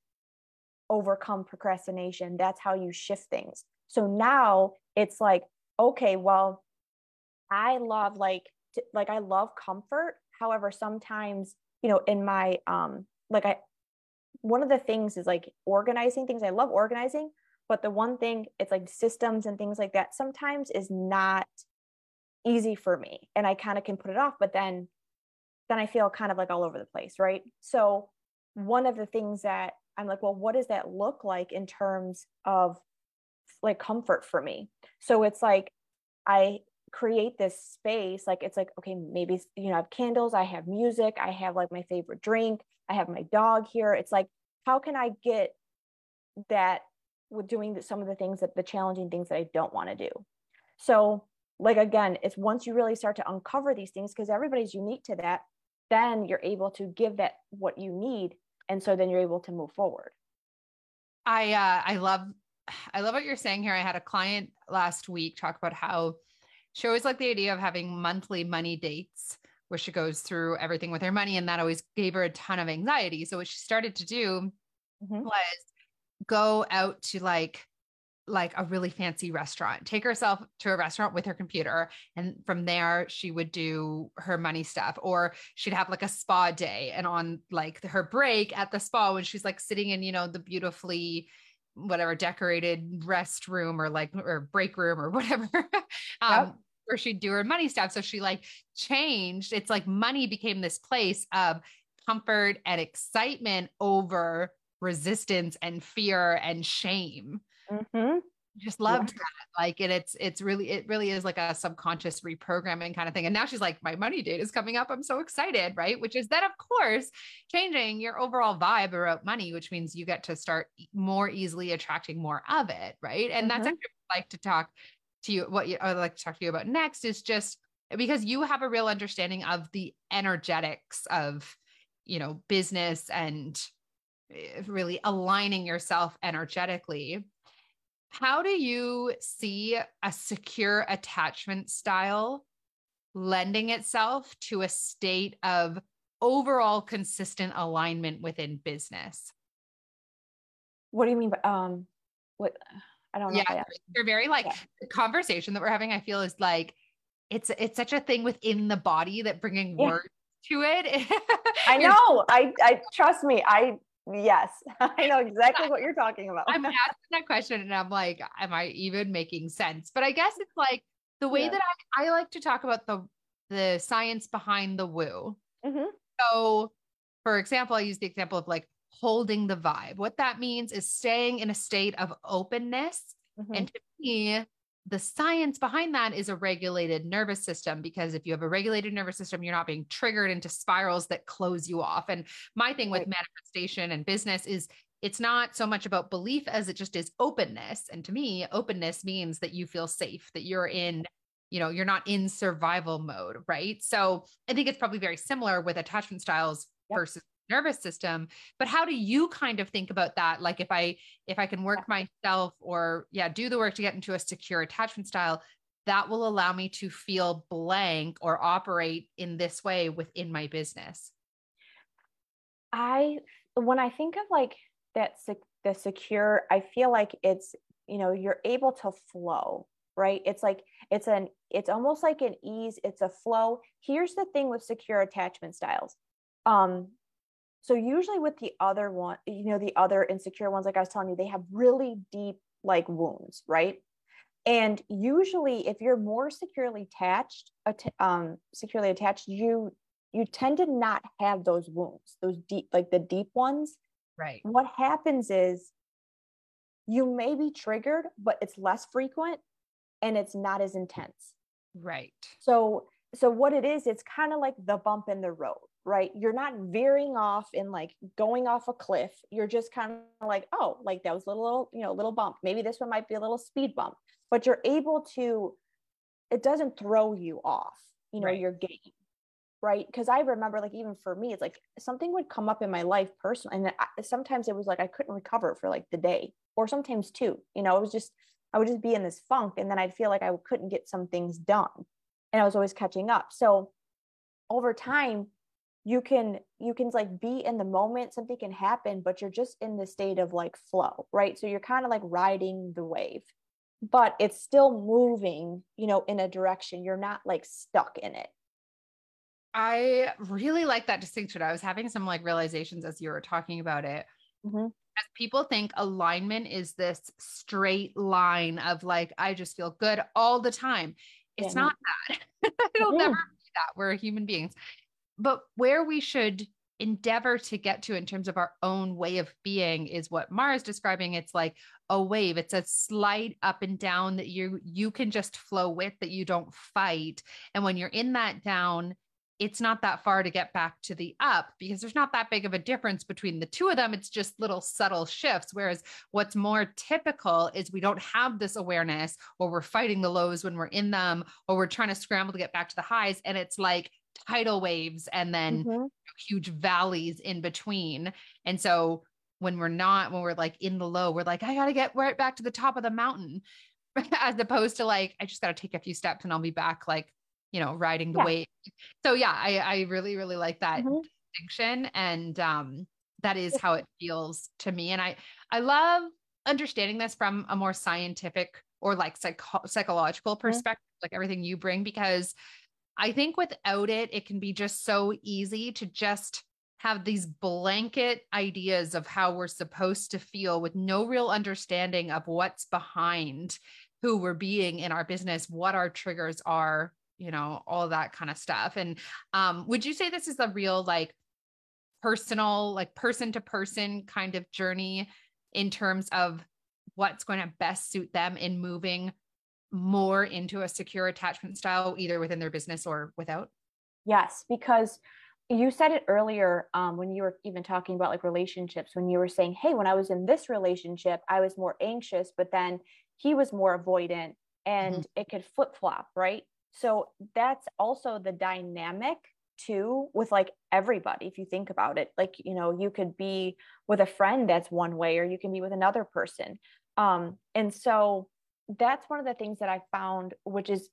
overcome procrastination. That's how you shift things. So now it's like okay well i love like like I love comfort. However, sometimes, you know, in my um like I one of the things is like organizing things. I love organizing, but the one thing it's like systems and things like that sometimes is not easy for me and I kind of can put it off, but then then I feel kind of like all over the place, right? So one of the things that I'm like, well, what does that look like in terms of like comfort for me? So it's like I create this space like it's like okay maybe you know i have candles i have music i have like my favorite drink i have my dog here. It's like how can i get that with doing some of the things that the challenging things that i don't want to do? So like again it's once you really start to uncover these things because everybody's unique to that then you're able to give that what you need and so then you're able to move forward. I uh i love [SIGHS] i love what you're saying here. I had a client last week talk about how she always liked the idea of having monthly money dates where she goes through everything with her money. And that always gave her a ton of anxiety. So what she started to do mm-hmm. was go out to like like a really fancy restaurant, take herself to a restaurant with her computer. And from there, she would do her money stuff, or she'd have like a spa day. And on like her break at the spa, when she's like sitting in, you know, the beautifully whatever decorated restroom or like or break room or [LAUGHS] whatever um yep. where she'd do her money stuff. So she like changed it's like money became this place of comfort and excitement over resistance and fear and shame. Mm-hmm just loved yeah. that like and it's it's really it really is like a subconscious reprogramming kind of thing and now she's like my money date is coming up i'm so excited right which is then of course changing your overall vibe about money which means you get to start more easily attracting more of it right and mm-hmm. that's actually what I like to talk to you what you, i'd like to talk to you about next is just because you have a real understanding of the energetics of you know business and eh, really aligning yourself energetically how do you see a secure attachment style lending itself to a state of overall consistent alignment within business? What do you mean by um what I don't know. Yeah, they're very like yeah. the conversation that we're having, I feel is like it's it's such a thing within the body that bringing yeah. words to it. [LAUGHS] I know. I I trust me. I Yes, [LAUGHS] I know exactly what you're talking about. I'm [LAUGHS] asking that question and I'm like, am I even making sense? But I guess it's like the way yeah. that I, I like to talk about the the science behind the woo. Mm-hmm. So, for example, I use the example of like holding the vibe. What that means is staying in a state of openness. Mm-hmm. And to me, the science behind that is a regulated nervous system because if you have a regulated nervous system you're not being triggered into spirals that close you off and my thing with right. manifestation and business is it's not so much about belief as it just is openness and to me openness means that you feel safe that you're in you know you're not in survival mode right so i think it's probably very similar with attachment styles yep. versus nervous system but how do you kind of think about that? Like if i if i can work myself or yeah do the work to get into a secure attachment style that will allow me to feel blank or operate in this way within my business. I when i think of like that the secure i feel like it's you know you're able to flow right? It's like it's an it's almost like an ease it's a flow. Here's the thing with secure attachment styles. Um so usually with the other one, you know, the other insecure ones, like I was telling you, they have really deep like wounds, right? And usually, if you're more securely attached, um, securely attached, you you tend to not have those wounds, those deep, like the deep ones. Right. What happens is you may be triggered, but it's less frequent and it's not as intense. Right. So so what it is, it's kind of like the bump in the road right? You're not veering off and like going off a cliff. You're just kind of like, oh, like that was a little, you know, little bump. Maybe this one might be a little speed bump, but you're able to, it doesn't throw you off, you know, right. your game. Right. Cause I remember like, even for me, it's like something would come up in my life personally. And I, sometimes it was like, I couldn't recover for like the day or sometimes two, you know, it was just, I would just be in this funk and then I'd feel like I couldn't get some things done and I was always catching up. So over time, you can you can like be in the moment something can happen but you're just in the state of like flow right? So you're kind of like riding the wave but it's still moving you know in a direction. You're not like stuck in it. I really like that distinction. I was having some like realizations as you were talking about it. Mm-hmm. as people think alignment is this straight line of like i just feel good all the time it's yeah. not that. [LAUGHS] It'll mm-hmm. never be that. We're human beings but where we should endeavor to get to in terms of our own way of being is what Mara's describing. It's like a wave. It's a slide up and down that you you can just flow with that you don't fight. And when you're in that down, it's not that far to get back to the up because there's not that big of a difference between the two of them. It's just little subtle shifts. Whereas what's more typical is we don't have this awareness or we're fighting the lows when we're in them or we're trying to scramble to get back to the highs. And it's like tidal waves and then mm-hmm. huge valleys in between. And so when we're not, when we're like in the low, we're like, I got to get right back to the top of the mountain. [LAUGHS] as opposed to like, I just got to take a few steps and I'll be back, like, you know, riding the Yeah. wave. So yeah, I, I really, really like that Mhm. distinction. And um, that is how it feels to me. And I, I love understanding this from a more scientific or like psycho- psychological perspective, like everything you bring, because I think without it, it can be just so easy to just have these blanket ideas of how we're supposed to feel with no real understanding of what's behind who we're being in our business, what our triggers are, you know, all that kind of stuff. And um, would you say this is a real like personal, like person to person kind of journey in terms of what's going to best suit them in moving more into a secure attachment style, either within their business or without? Yes, because you said it earlier um, when you were even talking about like relationships, when you were saying, hey, when I was in this relationship, I was more anxious, but then he was more avoidant and it could flip flop, right? So that's also the dynamic too with like everybody if you think about it like you know you could be with a friend that's one way or you can be with another person um and so that's one of the things that i found which is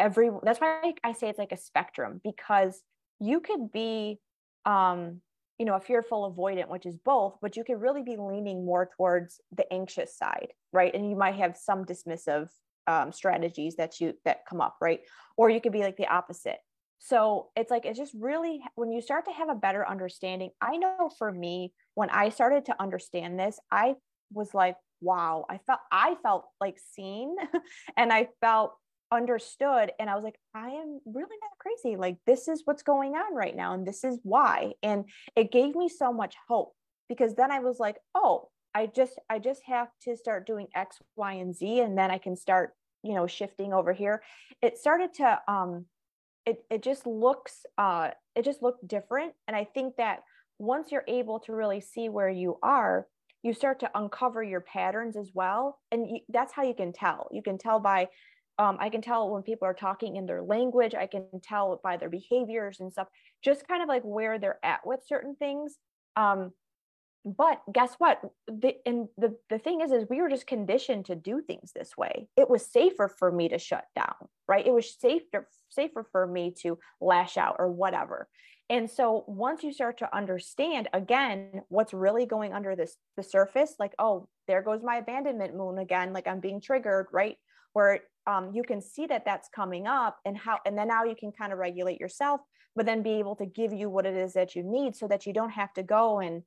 every that's why I say it's like a spectrum because you could be um you know a fearful avoidant which is both but you could really be leaning more towards the anxious side right? And you might have some dismissive um, strategies that you that come up right? Or you could be like the opposite. So it's like it's just really when you start to have a better understanding i know for me when i started to understand this i was like wow i felt i felt like seen [LAUGHS] and i felt understood and i was like i am really not crazy like this is what's going on right now and this is why and it gave me so much hope because then i was like oh i just i just have to start doing x y and z and then i can start you know shifting over here. It started to um it it just looks uh it just looked different and i think that once you're able to really see where you are you start to uncover your patterns as well and you, that's how you can tell. You can tell by um, i can tell when people are talking in their language i can tell by their behaviors and stuff just kind of like where they're at with certain things um, but guess what? The and the, the thing is is we were just conditioned to do things this way. It was safer for me to shut down right? It was safer safer for me to lash out or whatever and so once you start to understand again what's really going under this the surface like oh there goes my abandonment wound again like i'm being triggered right? Where um, you can see that that's coming up and how and then now you can kind of regulate yourself but then be able to give you what it is that you need so that you don't have to go and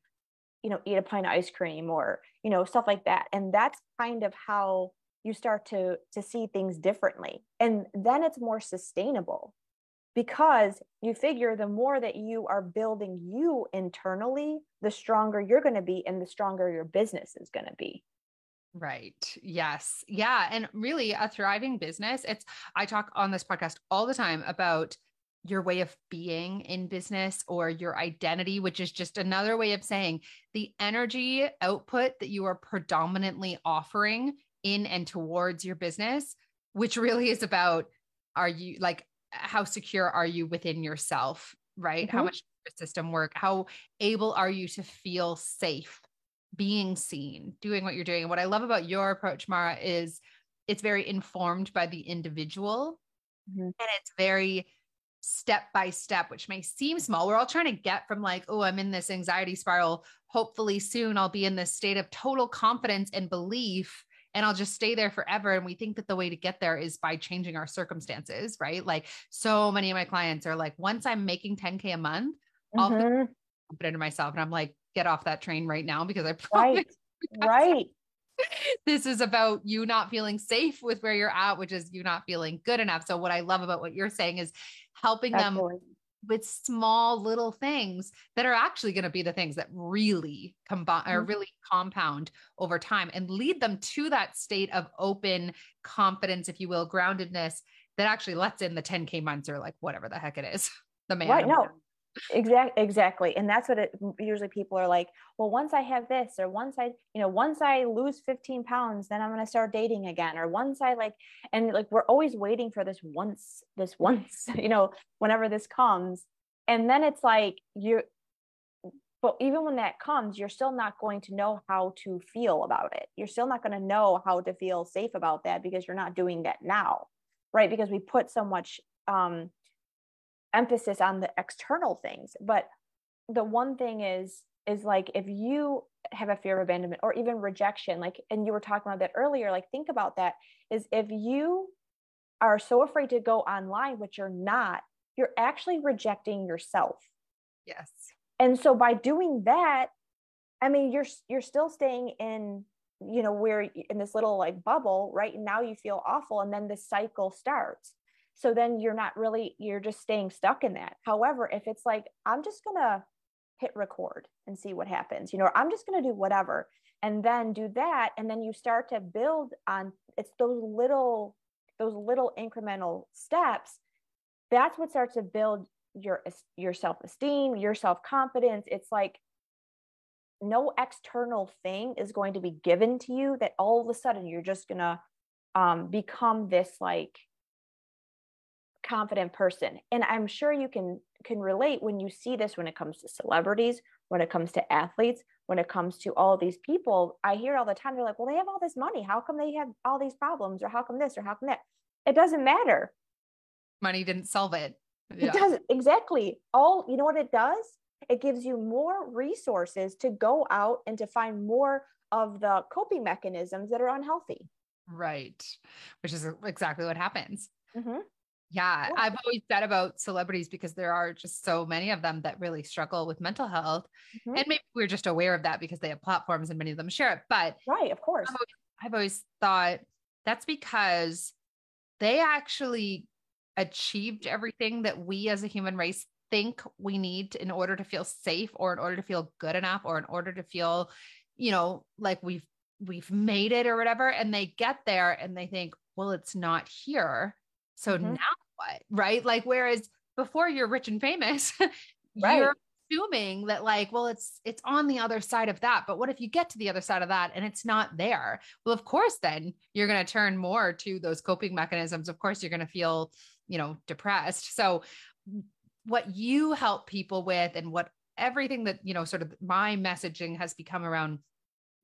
you know eat a pint of ice cream or you know stuff like that. And that's kind of how you start to to see things differently. And then it's more sustainable because you figure the more that you are building you internally the stronger you're going to be and the stronger your business is going to be Right. Yes. Yeah. And really, a thriving business, it's, I talk on this podcast all the time about your way of being in business or your identity, which is just another way of saying the energy output that you are predominantly offering in and towards your business, which really is about are you like, how secure are you within yourself? Right. How Mhm. much your system work? How able are you to feel safe? being seen, doing what you're doing. And what I love about your approach, Mara, is it's very informed by the individual Mhm. and it's very step by step, which may seem small. We're all trying to get from like, oh, I'm in this anxiety spiral. Hopefully, soon I'll be in this state of total confidence and belief. And I'll just stay there forever. And we think that the way to get there is by changing our circumstances, right? Like, so many of my clients are like, once I'm making 10K a month, I'll feel Mhm. confident in myself. And I'm like, get off that train right now because I [LAUGHS] promise right right [LAUGHS] this is about you not feeling safe with where you're at, which is you not feeling good enough. So, what I love about what you're saying is helping them Absolutely. With small little things that are actually going to be the things that really combine or Mhm. really compound over time and lead them to that state of open confidence, if you will, groundedness that actually lets in the 10K months or like whatever the heck it is. [LAUGHS] The man. right no. Exactly exactly and that's what it usually people are like well once i have this or once i you know once i lose 15 pounds then i'm going to start dating again or once i like and like we're always waiting for this once this [LAUGHS] once you know whenever this comes and then it's like you but even when that comes you're still not going to know how to feel about it. You're still not going to know how to feel safe about that because you're not doing that now right? Because we put so much um, emphasis on the external things but the one thing is is like if you have a fear of abandonment or even rejection like and you were talking about that earlier like think about that is if you are so afraid to go online which you're not you're actually rejecting yourself. Yes. And so by doing that i mean you're you're still staying in you know where in this little like bubble right? Now you feel awful and then the cycle starts so then you're not really you're just staying stuck in that. However if it's like i'm just gonna hit record and see what happens you know i'm just gonna do whatever and then do that and then you start to build on it's those little those little incremental steps that's what starts to build your your self-esteem your self-confidence. It's like no external thing is going to be given to you that all of a sudden you're just gonna um, become this like confident person. And i'm sure you can can relate when you see this when it comes to celebrities when it comes to athletes when it comes to all these people. I hear all the time they're like well they have all this money. How come they have all these problems? Or how come this? Or how come that? It doesn't matter. Money didn't solve it. Yeah. it doesn't exactly. All you know what it does? It gives you more resources to go out and to find more of the coping mechanisms that are unhealthy. Right. Which is exactly what happens. Mm-hmm. Yeah, I've always said about celebrities because there are just so many of them that really struggle with mental health. Mm-hmm. And maybe we're just aware of that because they have platforms and many of them share it. But right, of course. I've always, I've always thought that's because they actually achieved everything that we as a human race think we need in order to feel safe or in order to feel good enough or in order to feel, you know, like we've we've made it or whatever. And they get there and they think, well, it's not here. So mm-hmm. now what? Right. Like, whereas before you're rich and famous, [LAUGHS] right. you're assuming that like well it's it's on the other side of that but what if you get to the other side of that and it's not there well of course then you're going to turn more to those coping mechanisms of course you're going to feel you know depressed so what you help people with and what everything that you know sort of my messaging has become around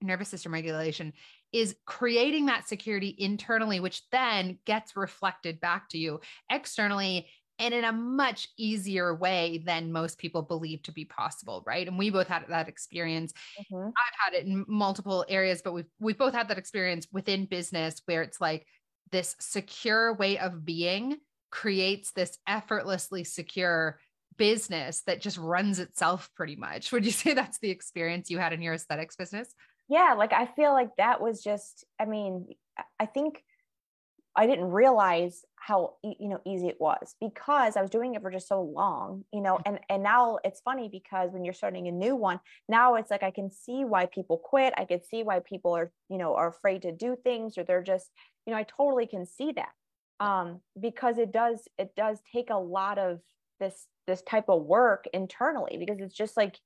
nervous system regulation is creating that security internally, which then gets reflected back to you externally and in a much easier way than most people believe to be possible right? And we both had that experience. Mm-hmm. i've had it in multiple areas but we've we've both had that experience within business where it's like this secure way of being creates this effortlessly secure business that just runs itself pretty much. [LAUGHS] Would you say that's the experience you had in your aesthetics business yeah like i feel like that was just i mean i think i didn't realize how you know easy it was because i was doing it for just so long you know and and now it's funny because when you're starting a new one now it's like i can see why people quit i can see why people are you know are afraid to do things or they're just you know i totally can see that um because it does it does take a lot of this this type of work internally because it's just like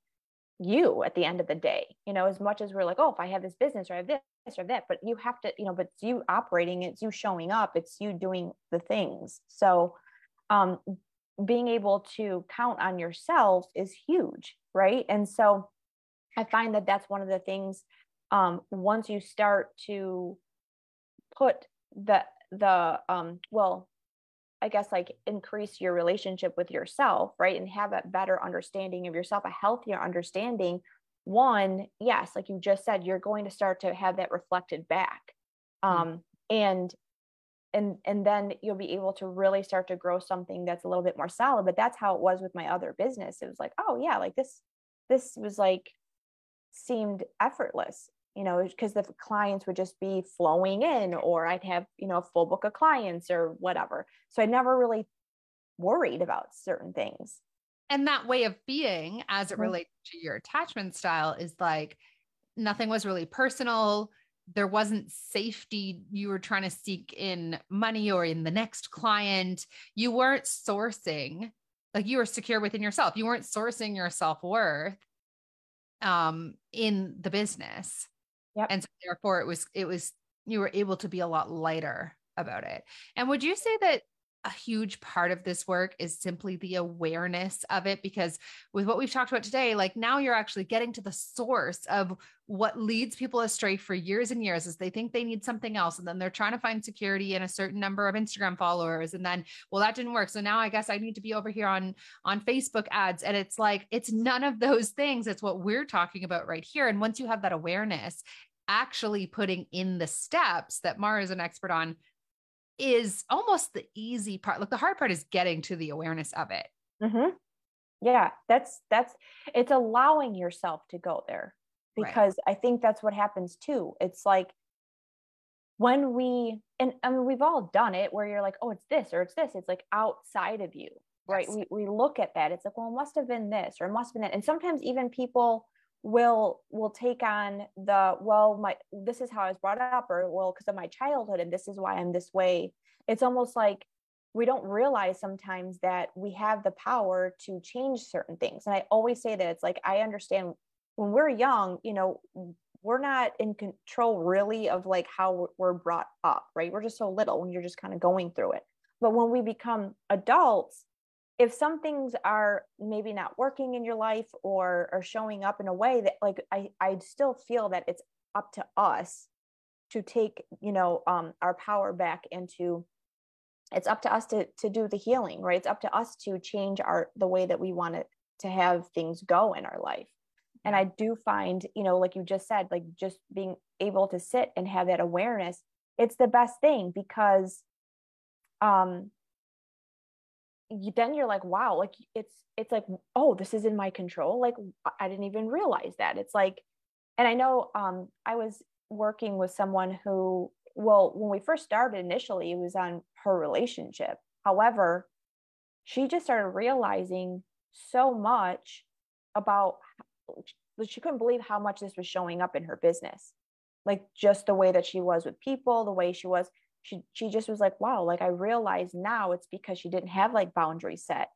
you at the end of the day you know as much as we're like oh if i have this business or i have this or that but you have to you know but it's you operating it's you showing up it's you doing the things. So um being able to count on yourself is huge right? And so i find that that's one of the things um once you start to put the the um well I guess like increase your relationship with yourself, right? And have a better understanding of yourself, a healthier understanding. One, yes, like you just said, you're going to start to have that reflected back. Mm-hmm. Um, and and and then you'll be able to really start to grow something that's a little bit more solid. But that's how it was with my other business. It was like, oh yeah, like this, this was like seemed effortless you know, because the clients would just be flowing in, or I'd have, you know, a full book of clients or whatever. So I never really worried about certain things. And that way of being, as it mm-hmm. relates to your attachment style, is like nothing was really personal. There wasn't safety. You were trying to seek in money or in the next client. You weren't sourcing, like you were secure within yourself. You weren't sourcing your self worth um, in the business. Yep. And so therefore it was it was you were able to be a lot lighter about it. And would you say that a huge part of this work is simply the awareness of it because with what we've talked about today like now you're actually getting to the source of what leads people astray for years and years is they think they need something else and then they're trying to find security in a certain number of Instagram followers and then well that didn't work. So now I guess I need to be over here on on Facebook ads. And it's like it's none of those things. It's what we're talking about right here. And once you have that awareness actually putting in the steps that Mara is an expert on is almost the easy part. Like the hard part is getting to the awareness of it. Mm-hmm. Yeah, that's that's it's allowing yourself to go there because right. I think that's what happens too. It's like when we and I mean we've all done it where you're like, oh, it's this or it's this. It's like outside of you, right? Yes. We we look at that. It's like, well, it must have been this or it must have been that. And sometimes even people will will take on the well my this is how i was brought up or well because of my childhood and this is why i'm this way. It's almost like we don't realize sometimes that we have the power to change certain things. And i always say that it's like i understand when we're young you know we're not in control really of like how we're brought up right? We're just so little when you're just kind of going through it. But when we become adults if some things are maybe not working in your life or are showing up in a way that like I I still feel that it's up to us to take you know um our power back into it's up to us to to do the healing right? It's up to us to change our the way that we want it to have things go in our life. And i do find you know like you just said like just being able to sit and have that awareness it's the best thing because um then you're like wow like it's it's like oh this is in my control. Like i didn't even realize that. It's like and i know um i was working with someone who well when we first started initially it was on her relationship. However she just started realizing so much about she couldn't believe how much this was showing up in her business. Like just the way that she was with people the way she was she she just was like wow like i realized now it's because she didn't have like boundaries set.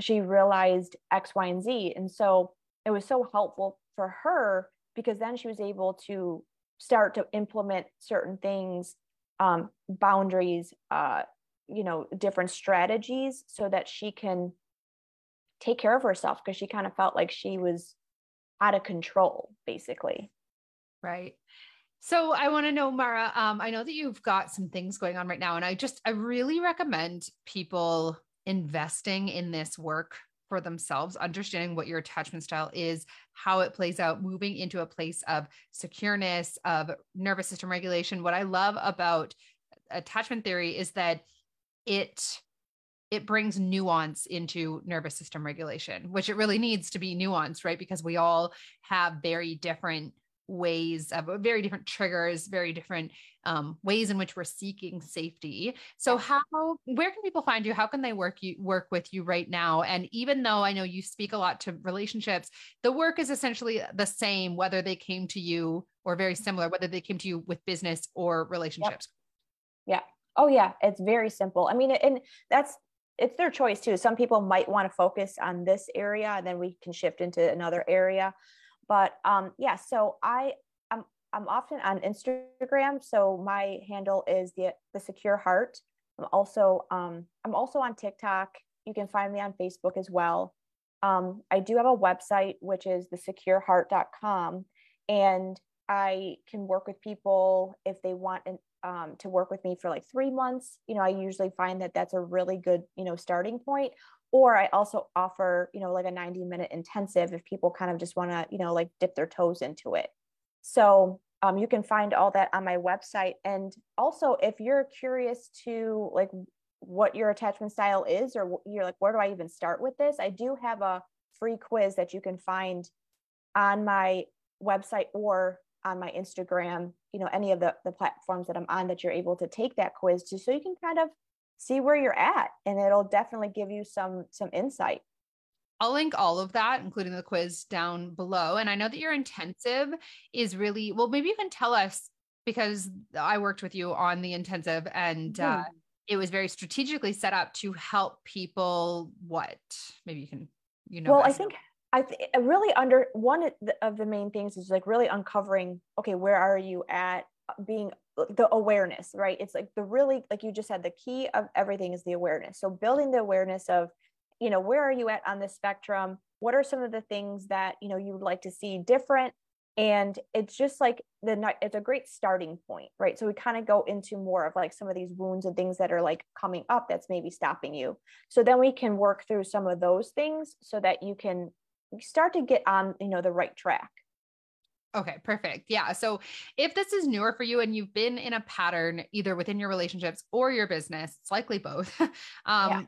She realized x y and z. And so it was so helpful for her because then she was able to start to implement certain things um, boundaries uh, you know different strategies so that she can take care of herself because she kind of felt like she was out of control basically. Right so I want to know, Mara. Um, I know that you've got some things going on right now, and I just I really recommend people investing in this work for themselves, understanding what your attachment style is, how it plays out, moving into a place of secureness, of nervous system regulation. What I love about attachment theory is that it it brings nuance into nervous system regulation, which it really needs to be nuanced, right? Because we all have very different ways of uh, very different triggers, very different um, ways in which we're seeking safety. So how where can people find you? How can they work you work with you right now? And even though I know you speak a lot to relationships, the work is essentially the same whether they came to you or very similar, whether they came to you with business or relationships. Yep. Yeah. Oh yeah, it's very simple. I mean, and that's it's their choice too. Some people might want to focus on this area and then we can shift into another area. But um, yeah, so I I'm I'm often on Instagram. So my handle is the the secure heart. I'm also um, I'm also on TikTok. You can find me on Facebook as well. Um, I do have a website which is thesecureheart.com, and I can work with people if they want an, um, to work with me for like three months. You know, I usually find that that's a really good you know starting point or i also offer you know like a 90 minute intensive if people kind of just want to you know like dip their toes into it. So um, you can find all that on my website. And also if you're curious to like what your attachment style is or you're like where do i even start with this? I do have a free quiz that you can find on my website or on my instagram you know any of the, the platforms that i'm on that you're able to take that quiz to. So you can kind of see where you're at and it'll definitely give you some some insight I'll link all of that, including the quiz down below. And I know that your intensive is really well, maybe you can tell us because I worked with you on the intensive and mm-hmm. uh, it was very strategically set up to help people. What maybe you can, you know, well, I think I th- really under one of the main things is like really uncovering okay, where are you at being the awareness, right? It's like the really, like you just said, the key of everything is the awareness. So building the awareness of, you know, where are you at on the spectrum? What are some of the things that, you know, you would like to see different? And it's just like the, it's a great starting point, right? So we kind of go into more of like some of these wounds and things that are like coming up that's maybe stopping you. So then we can work through some of those things so that you can start to get on, you know, the right track. Okay, perfect. Yeah. So if this is newer for you and you've been in a pattern either within your relationships or your business, it's likely both. [LAUGHS] um, yeah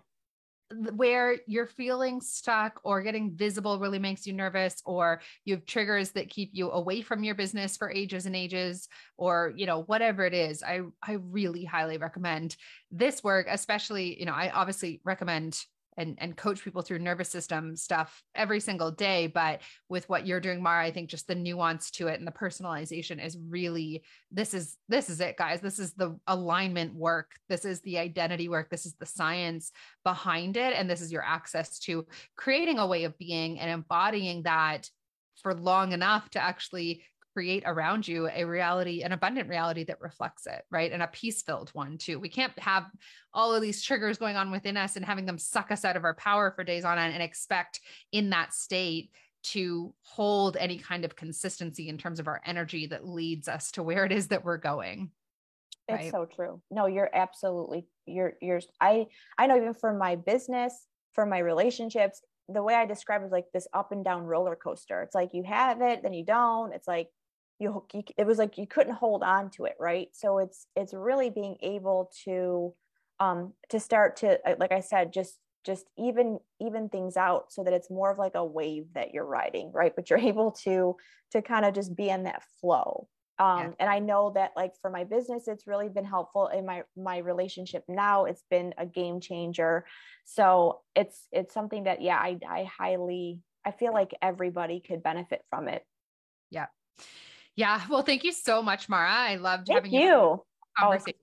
where you're feeling stuck or getting visible really makes you nervous or you have triggers that keep you away from your business for ages and ages or you know whatever it is i i really highly recommend this work especially you know i obviously recommend and and coach people through nervous system stuff every single day. But with what you're doing mara i think just the nuance to it and the personalization is really this is this is it guys. This is the alignment work. This is the identity work. This is the science behind it. And this is your access to creating a way of being and embodying that for long enough to actually create around you a reality, an abundant reality that reflects it, right? And a peace filled one too. We can't have all of these triggers going on within us and having them suck us out of our power for days on end and expect in that state to hold any kind of consistency in terms of our energy that leads us to where it is that we're going. Right? It's so true. No, you're absolutely you're you're I I know even for my business, for my relationships, the way I describe it is like this up and down roller coaster. It's like you have it, then you don't. It's like you, you it was like you couldn't hold on to it right? So it's it's really being able to um to start to uh, like i said just just even even things out so that it's more of like a wave that you're riding right? But you're [LAUGHS] able to to kind of just be in that flow. Um yeah. and i know that like for my business it's really been helpful. In my my relationship now it's been a game changer. So it's it's something that yeah i i highly i feel like everybody could benefit from it. Yeah yeah. Well, thank you so much, Mara. I loved thank having you. Thank you. Conversation.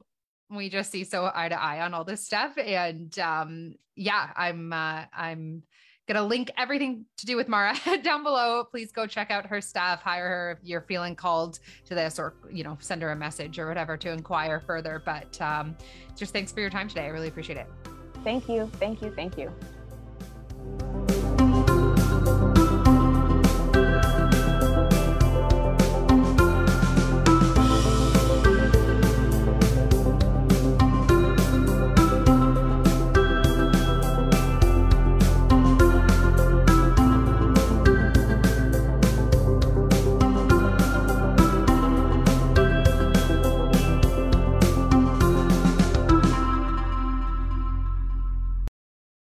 Oh. We just see so eye to eye on all this stuff. And um, yeah, I'm uh, I'm gonna link everything to do with Mara [LAUGHS] down below. Please go check out her stuff, hire her if you're feeling called to this, or you know, send her a message or whatever to inquire further. But um, just thanks for your time today. I really appreciate it. Thank you. Thank you. Thank you.